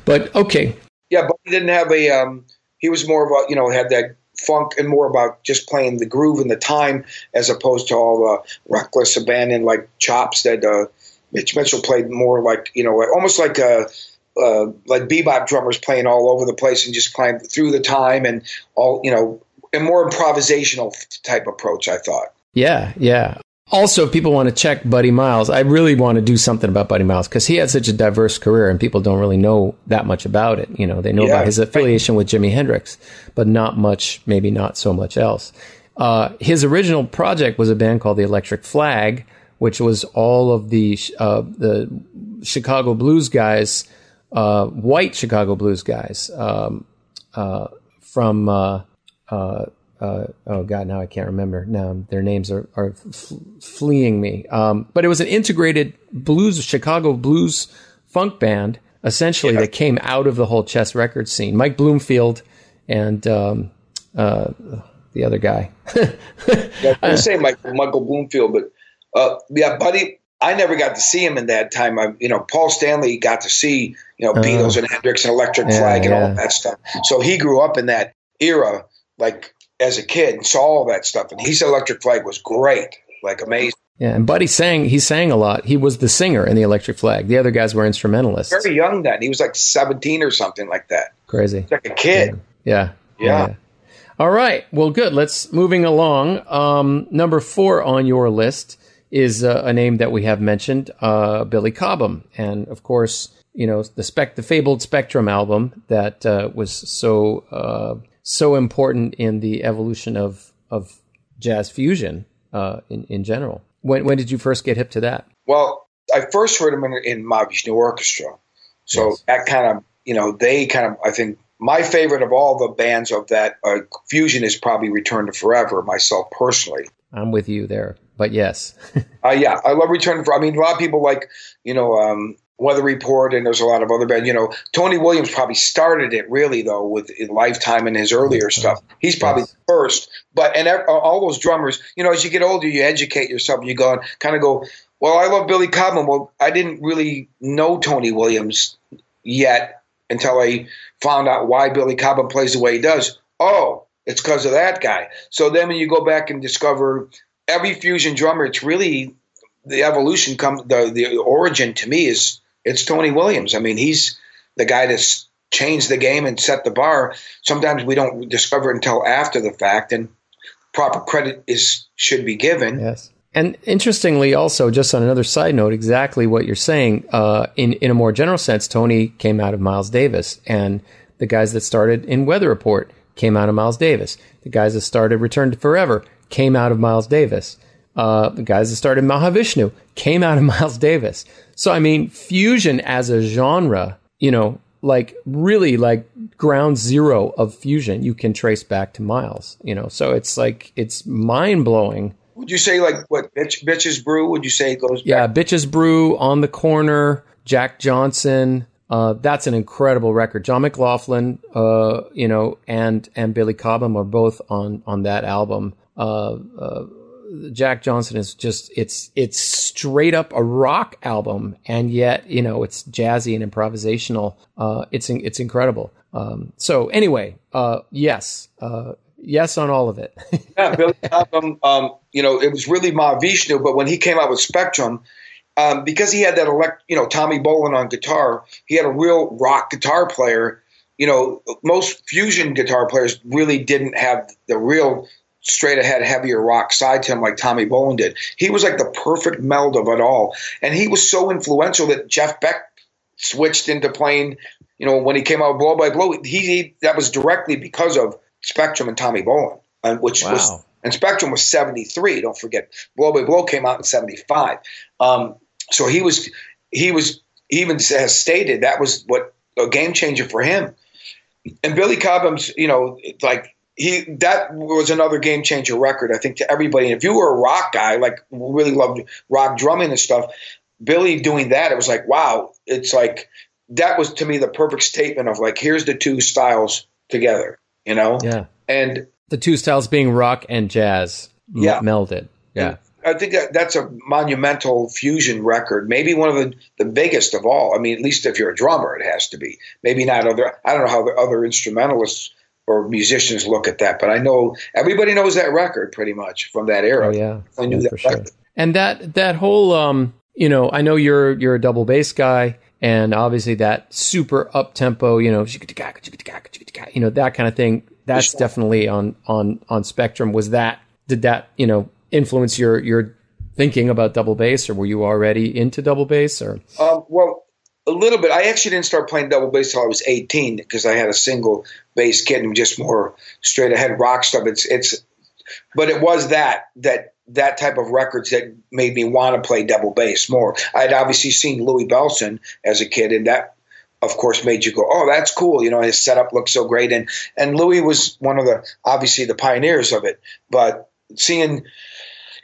but okay. Yeah, but he didn't have a. Um, he was more of a you know had that funk and more about just playing the groove and the time as opposed to all the reckless abandon like chops that uh, Mitch Mitchell played more like you know almost like a uh, like bebop drummers playing all over the place and just playing through the time and all you know a more improvisational type approach. I thought. Yeah, yeah. Also, if people want to check Buddy Miles, I really want to do something about Buddy Miles because he had such a diverse career and people don't really know that much about it. You know, they know yeah, about his affiliation right. with Jimi Hendrix, but not much, maybe not so much else. Uh, his original project was a band called the Electric Flag, which was all of the uh, the Chicago blues guys, uh, white Chicago blues guys um, uh, from uh, uh, uh, oh god, now I can't remember. Now their names are are f- fleeing me. Um, but it was an integrated blues, Chicago blues funk band, essentially yeah. that came out of the whole chess record scene. Mike Bloomfield and um, uh, the other guy. yeah, I say Michael, Michael Bloomfield, but uh, yeah, Buddy. I never got to see him in that time. I, you know, Paul Stanley got to see, you know, Beatles uh, and Hendrix and Electric yeah, Flag and all that stuff. So he grew up in that era, like as a kid and saw all that stuff. And he said Electric Flag was great, like amazing. Yeah, and Buddy sang. He sang a lot. He was the singer in the Electric Flag. The other guys were instrumentalists. Very young then. He was like seventeen or something like that. Crazy. Like a kid. Yeah. Yeah. yeah. yeah. All right. Well, good. Let's moving along. Um, number four on your list is uh, a name that we have mentioned, uh, Billy Cobham, and of course, you know the spec, the fabled Spectrum album that uh, was so uh, so important in the evolution of of jazz fusion uh, in in general. When when did you first get hip to that? Well, I first heard him in, in Mahavishnu Orchestra, so yes. that kind of you know they kind of I think my favorite of all the bands of that uh, fusion is probably Return to Forever. Myself personally, I'm with you there, but yes, uh, yeah, I love Return For, I mean, a lot of people like you know um, Weather Report, and there's a lot of other bands. You know, Tony Williams probably started it really though with Lifetime and his earlier stuff. He's probably yes. first, but and all those drummers. You know, as you get older, you educate yourself. You go and kind of go. Well, I love Billy Cobham. Well, I didn't really know Tony Williams yet until I found out why Billy Cobham plays the way he does. Oh, it's because of that guy. So then when you go back and discover every fusion drummer, it's really the evolution come the the origin to me is it's Tony Williams. I mean, he's the guy that's changed the game and set the bar. Sometimes we don't discover until after the fact, and proper credit is should be given. Yes. And interestingly, also, just on another side note, exactly what you're saying. Uh, in in a more general sense, Tony came out of Miles Davis, and the guys that started in Weather Report came out of Miles Davis. The guys that started Return to Forever came out of Miles Davis. Uh, the guys that started Mahavishnu came out of Miles Davis. So, I mean, fusion as a genre, you know, like really like ground zero of fusion, you can trace back to Miles, you know. So it's like, it's mind blowing. Would you say like what Bitch, Bitches Brew? Would you say it goes back? Yeah, Bitches Brew, On the Corner, Jack Johnson. Uh, that's an incredible record. John McLaughlin, uh, you know, and and Billy Cobham are both on on that album. Uh, Jack Johnson is just it's it's straight up a rock album, and yet you know it's jazzy and improvisational. Uh, it's it's incredible. Um, so anyway, uh, yes, uh, yes on all of it. yeah, Billy Cobham. Um, you know, it was really Mahavishnu, but when he came out with Spectrum, um, because he had that elect, you know, Tommy Bolin on guitar, he had a real rock guitar player. You know, most fusion guitar players really didn't have the real straight ahead, heavier rock side to him like Tommy Bolin did. He was like the perfect meld of it all. And he was so influential that Jeff Beck switched into playing, you know, when he came out Blow by Blow, he, he that was directly because of Spectrum and Tommy Bolin, and which wow. was and Spectrum was 73, don't forget. Blow by Blow came out in 75. Um, so he was he was he even has stated that was what a game changer for him. And Billy Cobham's, you know, like he that was another game changer record, I think, to everybody. And if you were a rock guy, like really loved rock drumming and stuff, Billy doing that, it was like, wow, it's like that was to me the perfect statement of like, here's the two styles together, you know? Yeah. And The two styles being rock and jazz m- Yeah. melded. Yeah. I think that that's a monumental fusion record, maybe one of the, the biggest of all. I mean, at least if you're a drummer, it has to be. Maybe not other. I don't know how the other instrumentalists or musicians look at that, but I know everybody knows that record pretty much from that era. Oh yeah. I knew Yeah, that for sure. And that that whole um, you know, I know you're you're a double bass guy, and obviously that super up tempo, you know, you know that kind of thing. That's definitely on on on Spectrum. Was that did that you know influence your your thinking about double bass, or were you already into double bass? Or Um, well, a little bit. I actually didn't start playing double bass till I was 18 because I had a single bass kit and just more straight ahead rock stuff. It's it's, but it was that that that type of records that made me want to play double bass more. I had obviously seen Louis Bellson as a kid, and that. Of course, made you go, oh, that's cool. You know, his setup looks so great, and and Louis was one of the obviously the pioneers of it. But seeing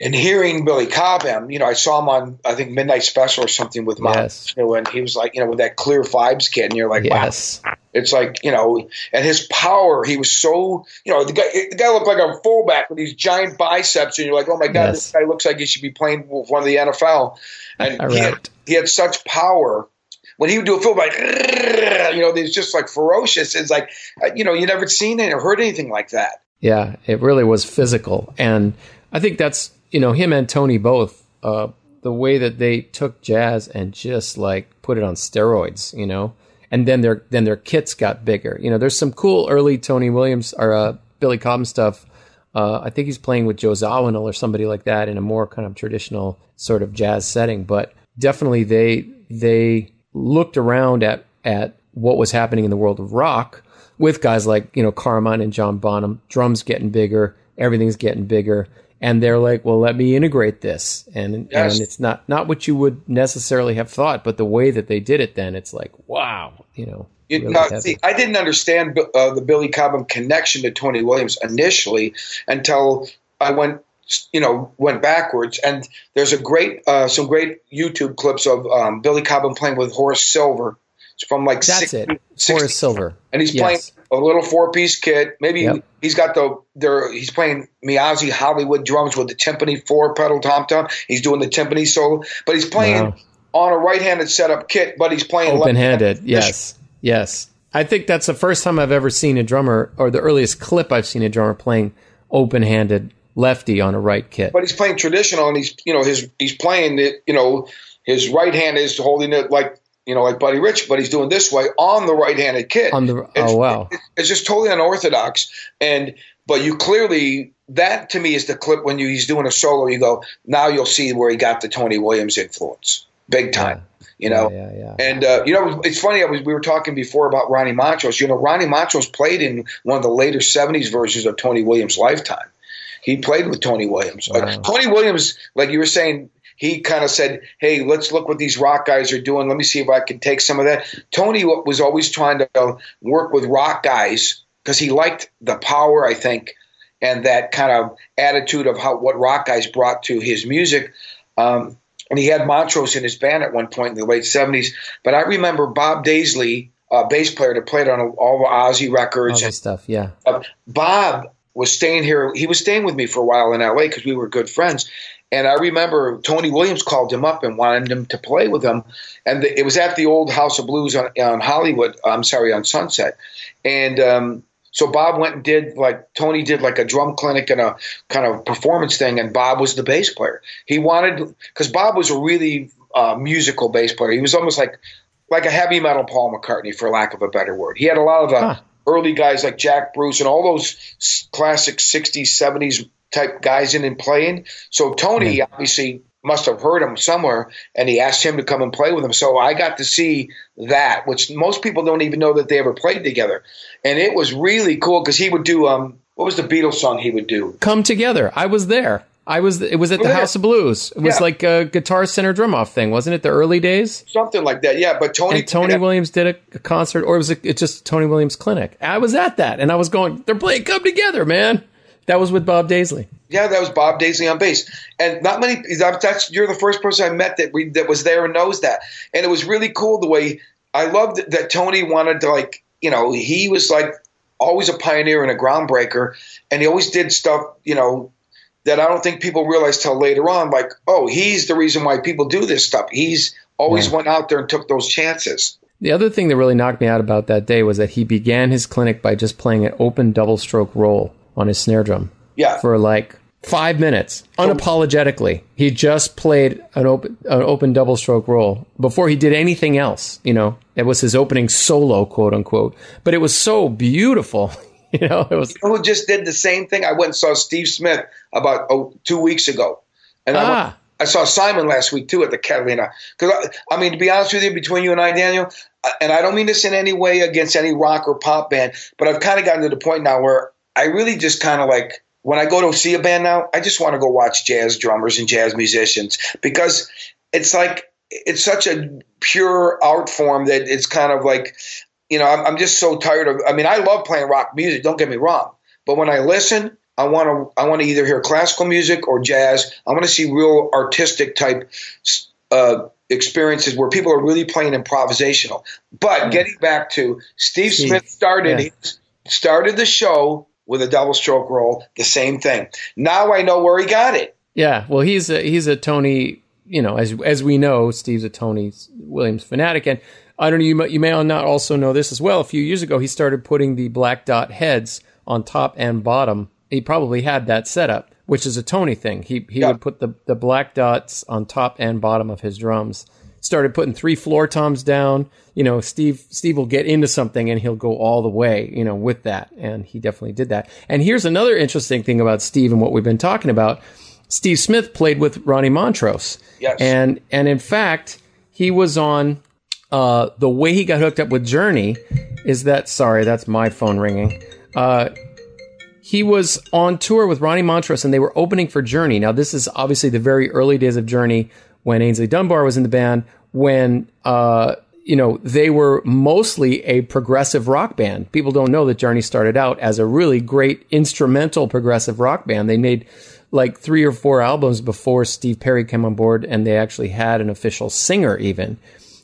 and hearing Billy Cobham, you know, I saw him on I think Midnight Special or something with Mom, Yes. you know, and he was like, you know, with that clear vibes kid, and you're like, yes, wow, it's like, you know, and his power, he was so, you know, the guy, the guy looked like a fullback with these giant biceps, and you're like, oh my god, Yes. this guy looks like he should be playing with one of the NFL, and All he, had, he had such power. When he would do a fullback, you know, it's just like ferocious. It's like, uh, you know, you never seen it or heard anything like that. Yeah, it really was physical, and I think that's you know him and Tony both. Uh, the way that they took jazz and just like put it on steroids, you know, and then their then their kits got bigger. You know, there's some cool early Tony Williams or uh, Billy Cobham stuff. Uh, I think he's playing with Joe Zawinul or somebody like that in a more kind of traditional sort of jazz setting. But definitely they they looked around at at what was happening in the world of rock with guys like you know Carmine and John Bonham. Drums getting bigger, everything's getting bigger, and they're like, well, let me integrate this, and Yes. and it's not not what you would necessarily have thought, but the way that they did it, then it's like, wow, you know. You really know, see, I didn't understand uh, the Billy Cobham connection to Tony Williams initially until I went, you know, went backwards. And there's a great, uh, some great YouTube clips of um, Billy Cobham playing with Horace Silver. It's from like That's 60 it. 60 Horace Silver. and he's Yes. playing a little four-piece kit. Maybe Yep. he's got the there. He's playing Meazzi Hollywood drums with the timpani four-pedal tom-tom. He's doing the timpani solo, but he's playing Wow. on a right-handed setup kit. But he's playing open handed. Yes, yes. I think that's the first time I've ever seen a drummer, or the earliest clip I've seen a drummer playing open handed lefty on a right kit. but he's playing traditional, and he's you know his he's playing it. You know his right hand is holding it like you know like Buddy Rich, but he's doing this way on the right-handed kit. On the It's- oh wow, it's just totally unorthodox. And but you clearly that to me is the clip when you, he's doing a solo you go now you'll see where he got the tony williams influence big time you know? Yeah, yeah. and uh, you know it's funny I was, we were talking before about ronnie montrose. You know ronnie montrose played in one of the later 70s versions of tony williams lifetime. He played with tony williams. Wow. like, tony williams like you were saying he kind of said, "Hey, let's look what these rock guys are doing. Let me see if I can take some of that." Tony was always trying to work with rock guys because he liked the power, I think, and that kind of attitude of how what rock guys brought to his music. Um, and he had Montrose in his band at one point in the late '70s. But I remember Bob Daisley, a bass player that played on all the Ozzy records All that stuff. Yeah, uh, Bob was staying here. He was staying with me for a while in LA because we were good friends. And I remember Tony Williams called him up and wanted him to play with him. And the, it was at the old House of Blues on, on Hollywood. I'm sorry, on Sunset. And um, so Bob went and did like Tony did like a drum clinic and a kind of performance thing. And Bob was the bass player. He wanted because Bob was a really uh, musical bass player. He was almost like like a heavy metal Paul McCartney, for lack of a better word. He had a lot of the Huh. early guys like Jack Bruce and all those classic 60s, 70s type guys in and playing. So Tony obviously must have heard him somewhere and he asked him to come and play with him. So I got to see that, which most people don't even know that they ever played together. And it was really cool because he would do, um, what was the Beatles song he would do? come together. I was there. I was. It was at the Yeah. House of Blues. It was Yeah. like a guitar center drum off thing, wasn't it? The early days. something like that. Yeah, but Tony And Tony Williams did a, a concert, or was it just Tony Williams clinic? I was at that, and I was going. They're playing "Come Together," man. That was with Bob Daisley. Yeah, that was Bob Daisley on bass, and not many. That's you're the first person I met that we, that was there and knows that, and it was really cool the way I loved that, Tony wanted to like you know he was like always a pioneer and a groundbreaker, and he always did stuff you know that I don't think people realize till later on. Like, oh, he's the reason why people do this stuff. He's always Yeah. went out there and took those chances. The other thing that really knocked me out about that day was that he began his clinic by just playing an open double stroke roll on his snare drum Yeah, for like five minutes, unapologetically. He just played an open an open double stroke roll before he did anything else. You know, it was his opening solo, quote unquote. But it was so beautiful. You know, it was You know who just did the same thing? I went and saw Steve Smith about oh, two weeks ago, and I, went, ah. I saw Simon last week too at the Catalina. Because I, I mean, to be honest with you, between you and I, Daniel, uh, and I don't mean this in any way against any rock or pop band, but I've kind of gotten to the point now where I really just kind of like when I go to see a band now, I just want to go watch jazz drummers and jazz musicians because it's like it's such a pure art form that it's kind of like you know I'm, I'm just so tired of. I mean, I love playing rock music. Don't get me wrong, but when I listen, I want to I want to either hear classical music or jazz. I want to see real artistic type uh, experiences where people are really playing improvisational. But getting back to Steve, Steve, Smith started yeah. started the show with a double stroke roll, the same thing. Now I know where he got it. Yeah, well, he's a he's a Tony. You know, as as we know, Steve's a Tony Williams fanatic, and I don't know. You may, you may not also know this as well. A few years ago, he started putting the black dot heads on top and bottom. He probably had that setup, which is a Tony thing. He he Yeah. would put the the black dots on top and bottom of his drums. Started putting three floor toms down. You know, Steve Steve will get into something and he'll go all the way. You know, with that, and he definitely did that. And here's another interesting thing about Steve and what we've been talking about. Steve Smith played with Ronnie Montrose. Yes. And and in fact, he was on uh, the way he got hooked up with Journey is that sorry, that's my phone ringing. Uh, he was on tour with Ronnie Montrose and they were opening for Journey. Now this is obviously the very early days of Journey when Aynsley Dunbar was in the band when uh, you know they were mostly a progressive rock band. People don't know that Journey started out as a really great instrumental progressive rock band. They made like three or four albums before Steve Perry came on board and they actually had an official singer even.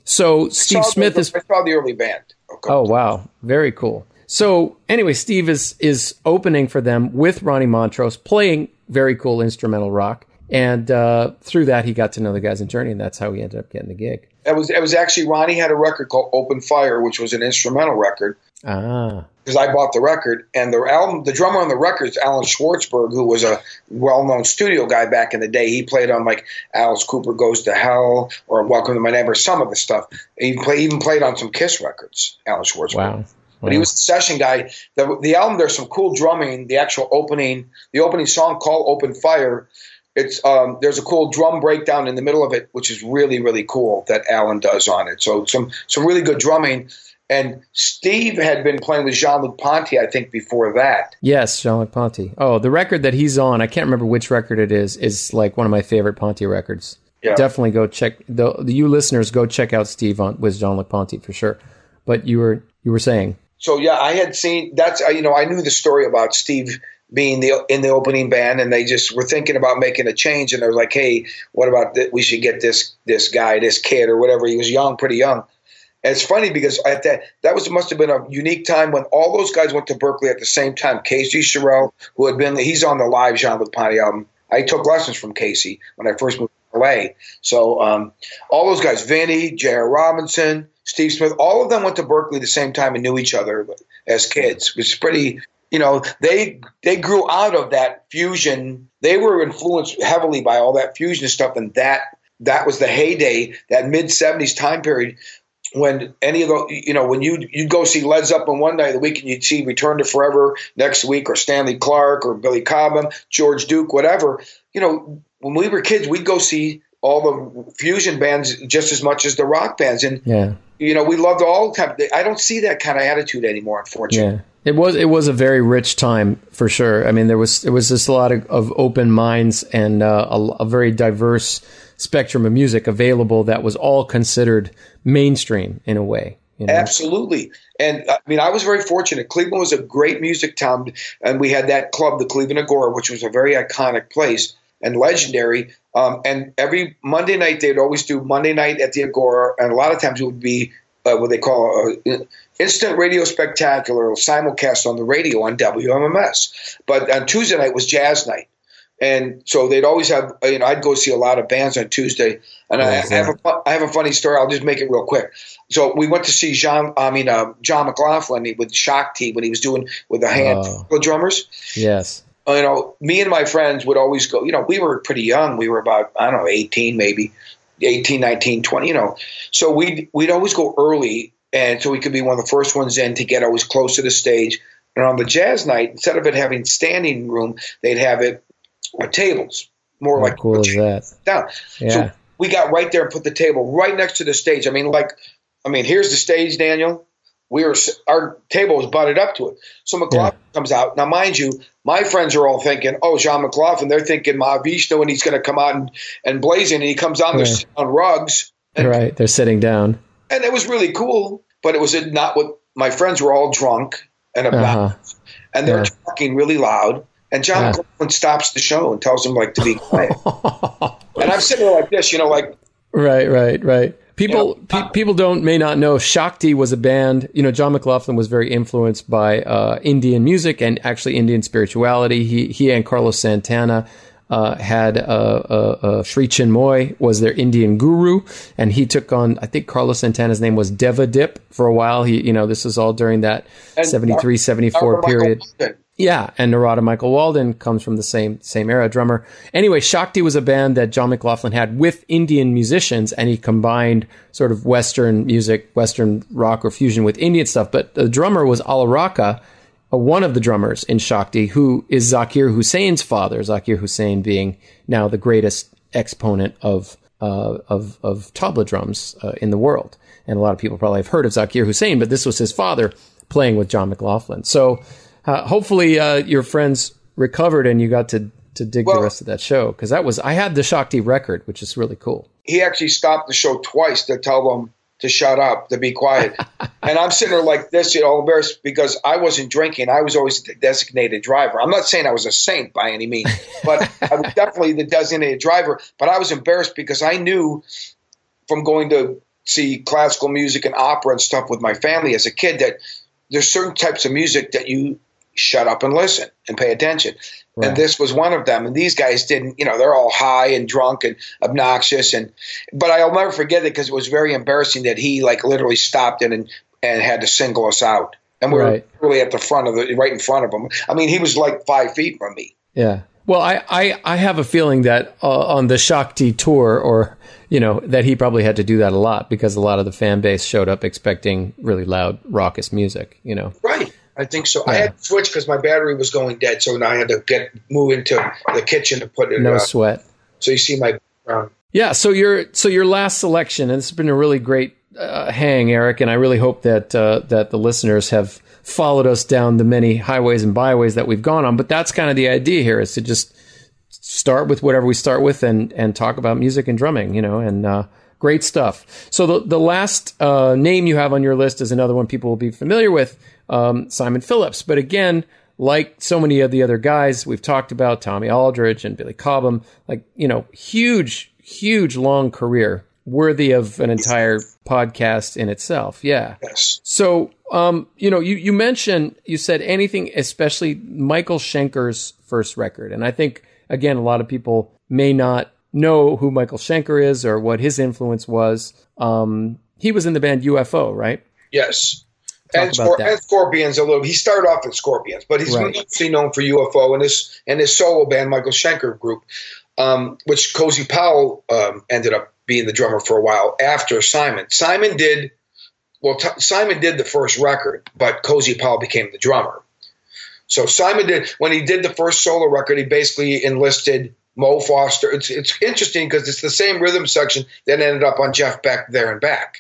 So Steve Smith the, is I saw the early band. Okay. Oh wow, very cool. So anyway, Steve is is opening for them with Ronnie Montrose, playing very cool instrumental rock, and uh, through that he got to know the guys in Journey, and that's how he ended up getting the gig. It was it was actually Ronnie had a record called Open Fire, which was an instrumental record. Ah, because I bought the record, and the album, the drummer on the record is Allan Schwartzberg, who was a well-known studio guy back in the day. He played on like Alice Cooper Goes to Hell or Welcome to My Neighbor, some of the stuff. He play, even played on some Kiss records. Allan Schwartzberg. wow. But he was a session guy. The, the album, there's some cool drumming. The actual opening, the opening song called "Open Fire." It's um, there's a cool drum breakdown in the middle of it, which is really really cool that Alan does on it. So some some really good drumming. And Steve had been playing with Jean Luc Ponty, I think, before that. Yes, Jean Luc Ponty. Oh, the record that he's on, I can't remember which record it is, is like one of my favorite Ponty records. Yeah. Definitely go check the, the you listeners go check out Steve on with Jean Luc Ponty for sure. But you were you were saying So yeah, I had seen that's uh, you know I knew the story about Steve being the in the opening band, and they just were thinking about making a change, and they were like, hey, what about that? We should get this this guy, this kid, or whatever. He was young, pretty young. And it's funny because at that that was must have been a unique time when all those guys went to Berklee at the same time. Casey Scheuerell, who had been he's on the live Jean Ponty album. I took lessons from Casey when I first moved to LA. So um, all those guys, Vinny, J.R. Robinson, Steve Smith, all of them went to Berklee the same time and knew each other as kids. It's pretty, you know, they they grew out of that fusion. They were influenced heavily by all that fusion stuff, and that that was the heyday, that mid '70s time period when any of the you know when you you'd go see Led Zeppelin one night of the week and you'd see Return to Forever next week or Stanley Clarke or Billy Cobham, George Duke, whatever. You know, when we were kids, we'd go see all the fusion bands just as much as the rock bands, and yeah you know we loved all the time. I don't see that kind of attitude anymore, unfortunately. yeah It was it was a very rich time for sure. I mean, there was there was just a lot of, of open minds and uh, a, a, very diverse spectrum of music available that was all considered mainstream in a way. You know? Absolutely, and I mean, I was very fortunate. Cleveland was a great music town, and we had that club, the Cleveland Agora, which was a very iconic place and legendary. Um, and every Monday night, they'd always do Monday night at the Agora, and a lot of times it would be uh, what they call a, instant radio spectacular simulcast on the radio on WMMS. But on Tuesday night was jazz night. And so they'd always have, you know, I'd go see a lot of bands on Tuesday. And I, I, have a, I have a funny story. I'll just make it real quick. So we went to see John, I mean, uh, John McLaughlin with Shakti when he was doing with the hand oh. drummers. Yes. Uh, you know, me and my friends would always go, you know, we were pretty young. We were about, I don't know, 18 maybe, 18, 19, 20, you know. So we'd, we'd always go early and so we could be one of the first ones in to get always close to the stage. And on the jazz night, instead of it having standing room, they'd have it with tables, more How like cool is that? Down. Yeah. So we got right there and put the table right next to the stage. I mean, like, I mean, here's the stage, Daniel. We were our table was butted up to it. So McLaughlin yeah. comes out. Now, mind you, my friends are all thinking, "Oh, John McLaughlin." They're thinking Mahavishnu, and he's going to come out and, and blazing, and he comes on right. there on rugs. And, right, they're sitting down and it was really cool. But it was not what my friends were all drunk and about, uh-huh. and they're yeah. talking really loud. And John yeah. stops the show and tells them like to be quiet. and I'm sitting there like this, you know, like right, right, right. People you know, pe- people don't may not know Shakti was a band. You know, John McLaughlin was very influenced by uh, Indian music and actually Indian spirituality. He he and Carlos Santana uh, had uh, uh, Sri Chinmoy was their Indian guru, and he took on I think Carlos Santana's name was Devadip for a while. He you know this is all during that and 73, 74 period. Yeah, and Narada Michael Walden comes from the same same era, drummer. Anyway, Shakti was a band that John McLaughlin had with Indian musicians, and he combined sort of Western music, Western rock or fusion with Indian stuff. But the drummer was uh, one of the drummers in Shakti, who is Zakir Hussain's father, Zakir Hussain being now the greatest exponent of uh, of, of tabla drums uh, in the world. And a lot of people probably have heard of Zakir Hussain, but this was his father playing with John McLaughlin. So uh, hopefully uh, your friends recovered and you got to to dig well, the rest of that show because that was I had the Shakti record, which is really cool. He actually stopped the show twice to tell them to shut up, to be quiet. and I'm sitting there like this, you know, embarrassed because I wasn't drinking. I was always the designated driver. I'm not saying I was a saint by any means, but I was definitely the designated driver. But I was embarrassed because I knew from going to see classical music and opera and stuff with my family as a kid that there's certain types of music that you shut up and listen and pay attention. Right. And this was one of them. And these guys didn't, you know, they're all high and drunk and obnoxious. And but I'll never forget it because it was very embarrassing that he like literally stopped it and and had to single us out. And we right. were really at the front of the right in front of him. I mean, he was like five feet from me. Yeah. Well, I, I, I have a feeling that uh, on the Shakti tour, or you know, that he probably had to do that a lot because a lot of the fan base showed up expecting really loud, raucous music. You know, right? I think so. Yeah. I had to switch because my battery was going dead, so now I had to get move into the kitchen to put it. No uh, sweat. So you see my. Um, yeah. So your so your last selection, and it's been a really great uh, hang, Eric, and I really hope that uh, that the listeners have followed us down the many highways and byways that we've gone on. But that's kind of the idea here: is to just start with whatever we start with and and talk about music and drumming, you know, and uh, great stuff. So the the last uh, name you have on your list is another one people will be familiar with um, Simon Phillips. But again, like so many of the other guys we've talked about, Tommy Aldridge and Billy Cobham, like, you know, huge, huge long career worthy of an entire podcast in itself. Yeah. Yes. So, um, you know, you, you mentioned, you said anything, especially Michael Schenker's first record. And I think, again, a lot of people may not know who Michael Schenker is or what his influence was. Um, he was in the band UFO, right? Yes and, Scor- and, Scorpions a little. He started off in Scorpions, but he's right. mostly known for UFO and his and his solo band Michael Schenker group, um, which Cozy Powell um, ended up being the drummer for a while after Simon. Simon did well. T- Simon did the first record, but Cozy Powell became the drummer. So Simon did when he did the first solo record. He basically enlisted Mo Foster. It's it's interesting because it's the same rhythm section that ended up on Jeff Beck there and back.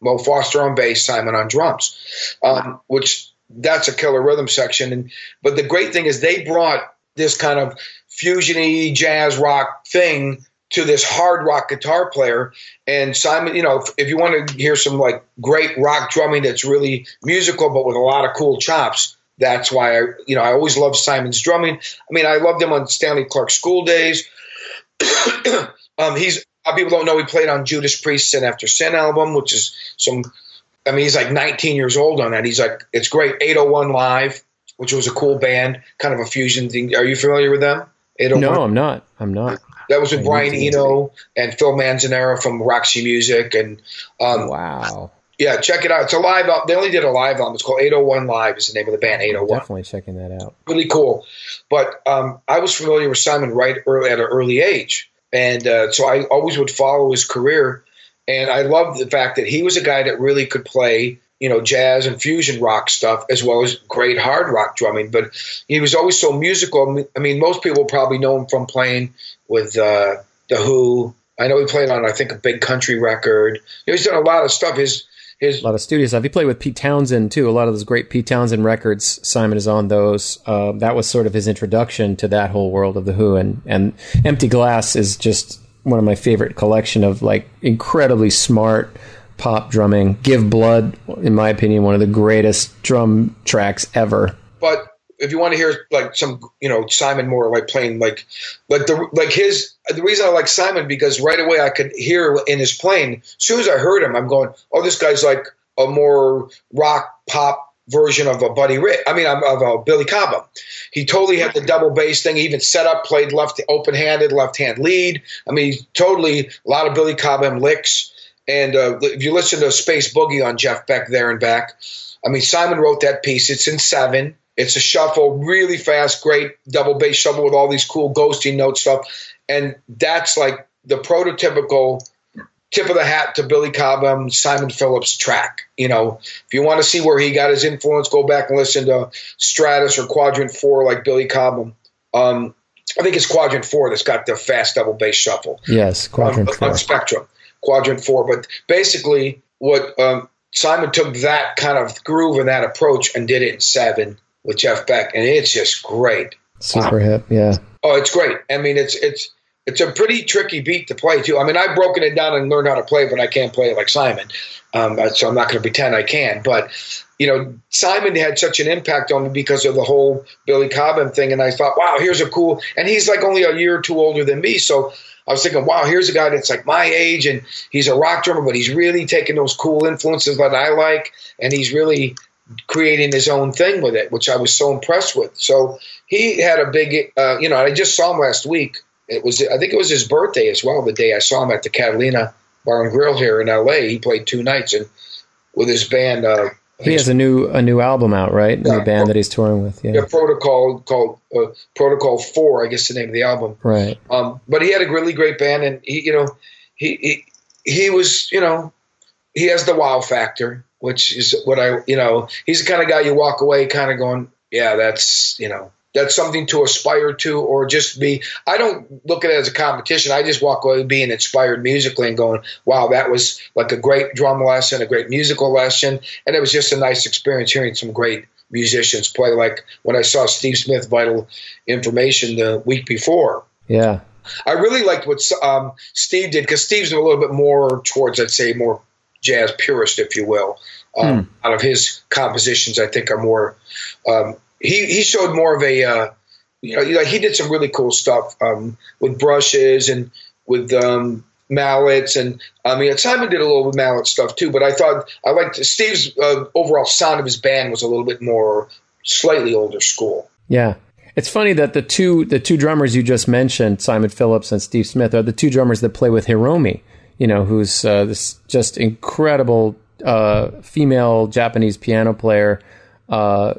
Mo Foster on bass, Simon on drums, um, which that's a killer rhythm section. And but the great thing is they brought this kind of fusiony jazz rock thing to this hard rock guitar player. And Simon, you know, if, if, you want to hear some like great rock drumming that's really musical but with a lot of cool chops, that's why I, you know, I always loved Simon's drumming. I mean, I loved him on Stanley Clarke School Days. um, he's people don't know he played on Judas Priest Sin After Sin album, which is some. I mean, he's like 19 years old on that. He's like, it's great. 801 Live, which was a cool band, kind of a fusion thing. Are you familiar with them? No, I'm not. I'm not. That was with I Brian Eno and Phil Manzanera from Roxy Music, and um, wow. Yeah, check it out. It's a live album. They only did a live album. It's called 801 Live. Is the name of the band 801. Definitely checking that out. Really cool. But um, I was familiar with Simon right early, at an early age, and uh, so I always would follow his career. And I loved the fact that he was a guy that really could play, you know, jazz and fusion rock stuff as well as great hard rock drumming. But he was always so musical. I mean, most people probably know him from playing with uh, the Who. I know he played on, I think, a big country record. You know, he's done a lot of stuff. His his, a lot of studio stuff. He played with Pete Townshend too. A lot of those great Pete Townshend records. Simon is on those. Uh, that was sort of his introduction to that whole world of the Who. And and Empty Glass is just one of my favorite collection of like incredibly smart pop drumming. Give Blood, in my opinion, one of the greatest drum tracks ever. But if you want to hear like some you know Simon Moore like playing like like the like his the reason I like Simon because right away I could hear in his playing. As soon as I heard him, I'm going, oh, this guy's like a more rock pop version of a Buddy Rich. I mean, of a Billy Cobham. He totally had the double bass thing. He even set up, played left open handed, left hand lead. I mean, totally a lot of Billy Cobham licks. And uh, if you listen to Space Boogie on Jeff Beck there and back, I mean, Simon wrote that piece. It's in seven. It's a shuffle, really fast, great double bass shuffle with all these cool ghosting note stuff. And that's like the prototypical tip of the hat to Billy Cobham, Simon Phillips track. You know, if you want to see where he got his influence, go back and listen to Stratus or Quadrant Four, like Billy Cobham. Um, I think it's Quadrant Four that's got the fast double bass shuffle. Yes, Quadrant on, Four on Spectrum, Quadrant Four. But basically, what um, Simon took that kind of groove and that approach and did it in seven with Jeff Beck, and it's just great. Super wow. hip, yeah. Oh, it's great. I mean, it's it's it's a pretty tricky beat to play too. I mean, I've broken it down and learned how to play, but I can't play it like Simon. Um, so I'm not going to pretend I can. But you know, Simon had such an impact on me because of the whole Billy Cobham thing, and I thought, wow, here's a cool. And he's like only a year or two older than me, so I was thinking, wow, here's a guy that's like my age, and he's a rock drummer, but he's really taking those cool influences that I like, and he's really creating his own thing with it, which I was so impressed with. So he had a big, uh, you know, I just saw him last week. It was, I think it was his birthday as well. The day I saw him at the Catalina Bar and Grill here in L.A., he played two nights and with his band. Uh, he has a new a new album out, right? Yeah, new band that he's touring with. Yeah, yeah Protocol called uh, Protocol Four, I guess the name of the album. Right. Um, but he had a really great band, and he, you know, he he, he was, you know, he has the wow factor which is what I, you know, he's the kind of guy you walk away kind of going, yeah, that's, you know, that's something to aspire to or just be. I don't look at it as a competition. I just walk away being inspired musically and going, wow, that was like a great drum lesson, a great musical lesson. And it was just a nice experience hearing some great musicians play. Like when I saw Steve Smith Vital Information the week before. Yeah. I really liked what um, Steve did because Steve's a little bit more towards, I'd say, more jazz purist, if you will. Um, hmm. Out of his compositions, I think are more. Um, he he showed more of a. Uh, you know, like he did some really cool stuff um, with brushes and with um, mallets, and I mean Simon did a little with mallet stuff too. But I thought I liked Steve's uh, overall sound of his band was a little bit more slightly older school. Yeah, it's funny that the two the two drummers you just mentioned, Simon Phillips and Steve Smith, are the two drummers that play with Hiromi you know, who's uh, this just incredible uh, female Japanese piano player, uh,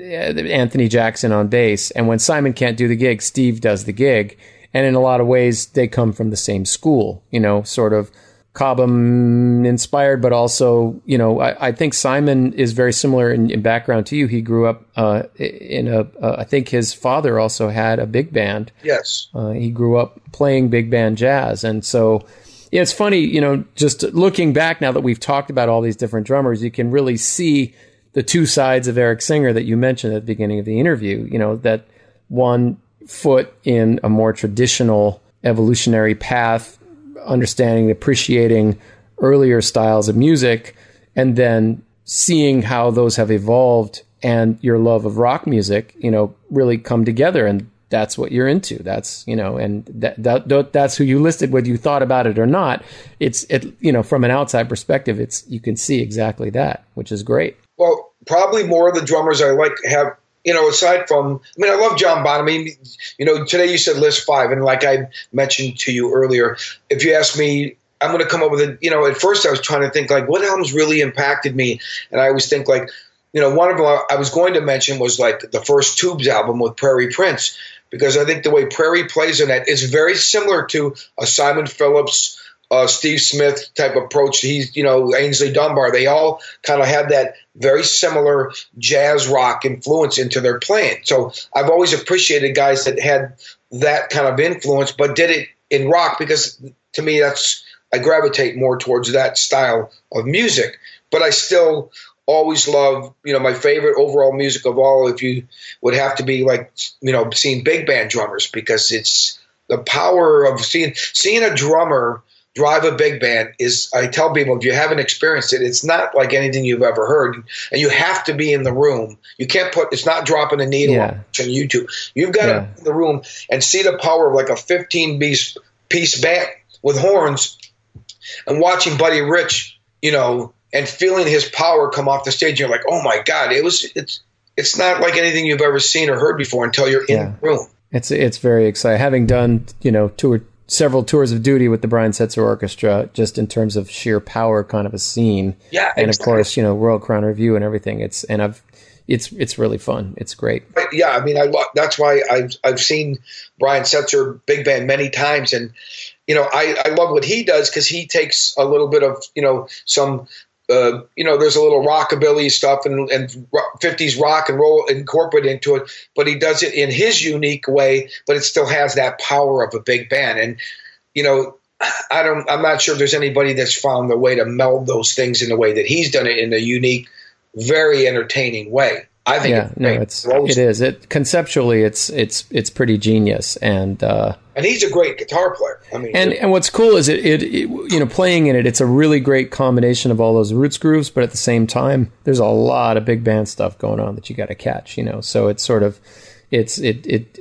Anthony Jackson on bass. And when Simon can't do the gig, Steve does the gig. And in a lot of ways, they come from the same school, you know, sort of Cobham inspired, but also, you know, I, I think Simon is very similar in, in background to you. He grew up uh, in a. Uh, I think his father also had a big band. Yes. Uh, he grew up playing big band jazz. And so, yeah, it's funny, you know, just looking back now that we've talked about all these different drummers, you can really see the two sides of Eric Singer that you mentioned at the beginning of the interview. You know that one foot in a more traditional evolutionary path, understanding, appreciating earlier styles of music, and then seeing how those have evolved and your love of rock music, you know, really come together and that's what you're into. That's you know, and that, that that's who you listed, whether you thought about it or not. It's it you know, from an outside perspective, it's you can see exactly that, which is great. Well, probably more of the drummers I like have you know, aside from, I mean, I love John Bonham. I mean, you know, today you said list five, and like I mentioned to you earlier, if you ask me, I'm going to come up with a, you know, at first I was trying to think like, what albums really impacted me, and I always think like, you know, one of them I was going to mention was like the first Tubes album with Prairie Prince, because I think the way Prairie plays in that is very similar to a Simon Phillips uh, Steve Smith type approach. He's, you know, Aynsley Dunbar. They all kind of had that very similar jazz rock influence into their playing. So I've always appreciated guys that had that kind of influence, but did it in rock because to me that's I gravitate more towards that style of music. But I still always love, you know, my favorite overall music of all, if you would have to be like, you know, seeing big band drummers because it's the power of seeing seeing a drummer drive a big band is I tell people if you haven't experienced it, it's not like anything you've ever heard, and you have to be in the room. You can't put it's not dropping a needle yeah. on YouTube. You've got yeah. to be in the room and see the power of like a 15 piece piece band with horns, and watching Buddy Rich, you know, and feeling his power come off the stage. You're like, oh my god, it was it's it's not like anything you've ever seen or heard before until you're in the room. It's it's very exciting. Having done you know two or several tours of duty with the Brian Setzer Orchestra, just in terms of sheer power, kind of a scene. Yeah, and exactly. of course, you know, Royal Crown Revue and everything. It's and I've, it's it's really fun. It's great. Yeah, I mean, I that's why I've I've seen Brian Setzer big band many times, and you know, I I love what he does because he takes a little bit of you know some uh, you know, there's a little rockabilly stuff and, and 50s rock and roll incorporated into it, but he does it in his unique way, but it still has that power of a big band. And, you know, I don't, I'm not sure if there's anybody that's found the way to meld those things in the way that he's done it in a unique, very entertaining way. I think. Yeah, no, it's it is. It conceptually, it's it's it's pretty genius, and uh, and he's a great guitar player. I mean, and and what's cool is it, it, it you know playing in it, it's a really great combination of all those roots grooves, but at the same time, there's a lot of big band stuff going on that you got to catch. You know, so it's sort of it's it it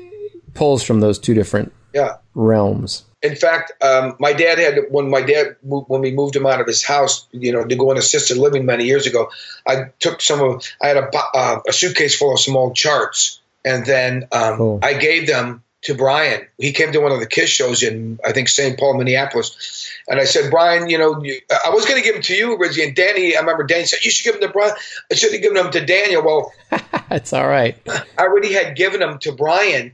pulls from those two different yeah realms in fact, um, my dad had when my dad when we moved him out of his house, you know, to go in assisted living many years ago. I took some of I had a, uh, a suitcase full of some old charts, and then um, oh. I gave them to Brian. He came to one of the Kiss shows in I think St. Paul, Minneapolis, and I said, Brian, you know, you, I was going to give them to you, Rizzy, and Danny. I remember Danny said you should give them to Brian. I should have given them to Daniel. Well, that's all right. I already had given them to Brian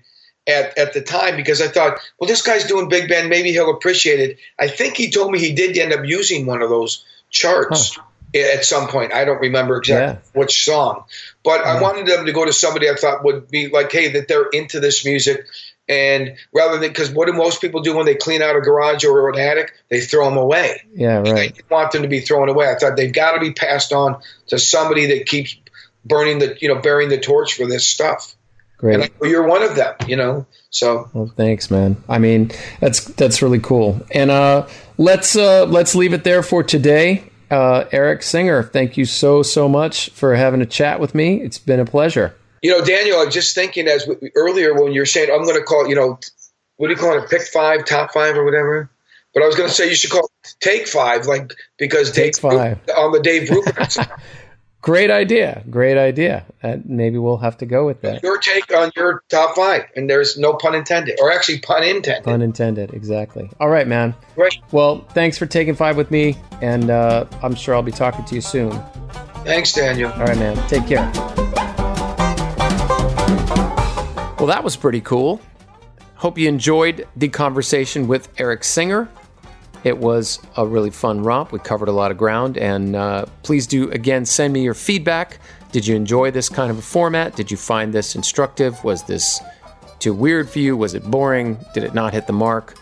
at, at the time because I thought, well, this guy's doing big band. Maybe he'll appreciate it. I think he told me he did end up using one of those charts huh. at some point. I don't remember exactly yeah. which song, but yeah. I wanted them to go to somebody I thought would be like, hey, that they're into this music. And rather than, because what do most people do when they clean out a garage or an attic? They throw them away. Yeah, right. I didn't want them to be thrown away. I thought they've got to be passed on to somebody that keeps burning the, you know, bearing the torch for this stuff. Great. You're one of them, you know. So well, thanks, man. I mean, that's that's really cool. And uh, let's uh, let's leave it there for today. Uh, Eric Singer, thank you so so much for having a chat with me. It's been a pleasure. You know, Daniel, I was just thinking as earlier when you're saying I'm going to call, you know, what do you call it, pick five, top five, or whatever. But I was going to say you should call it take five, like because take Dave, five on the Dave Brubeck. Great idea. Great idea. Uh, maybe we'll have to go with that. Your take on your top five, and there's no pun intended, or actually pun intended. Pun intended, exactly. All right, man. Great. Well, thanks for taking five with me, and uh, I'm sure I'll be talking to you soon. Thanks, Daniel. All right, man. Take care. Well, that was pretty cool. Hope you enjoyed the conversation with Eric Singer. It was a really fun romp. We covered a lot of ground, and uh, please do again send me your feedback. Did you enjoy this kind of a format? Did you find this instructive? Was this too weird for you? Was it boring? Did it not hit the mark?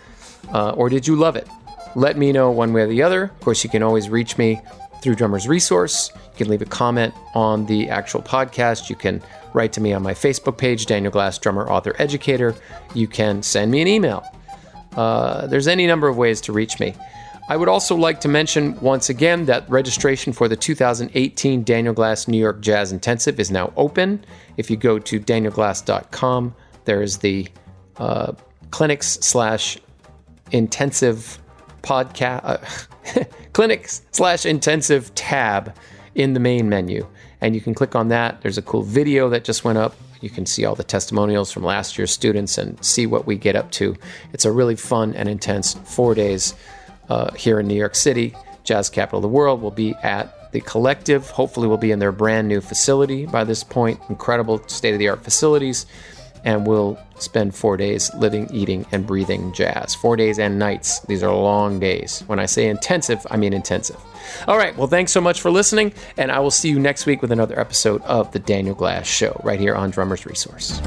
Uh, or did you love it? Let me know one way or the other. Of course, you can always reach me through Drummers Resource. You can leave a comment on the actual podcast. You can write to me on my Facebook page, Daniel Glass, drummer, author, educator. You can send me an email. Uh, there's any number of ways to reach me. I would also like to mention once again that registration for the 2018 Daniel Glass New York Jazz Intensive is now open. If you go to danielglass.com, there is the uh, clinics slash intensive podcast uh, clinics slash intensive tab in the main menu, and you can click on that. There's a cool video that just went up. You can see all the testimonials from last year's students and see what we get up to. It's a really fun and intense four days uh, here in New York City, jazz capital of the world. will be at the Collective. Hopefully, we'll be in their brand new facility by this point. Incredible state of the art facilities. And we'll spend four days living, eating, and breathing jazz. Four days and nights. These are long days. When I say intensive, I mean intensive. All right. Well, thanks so much for listening. And I will see you next week with another episode of The Daniel Glass Show right here on Drummers Resource.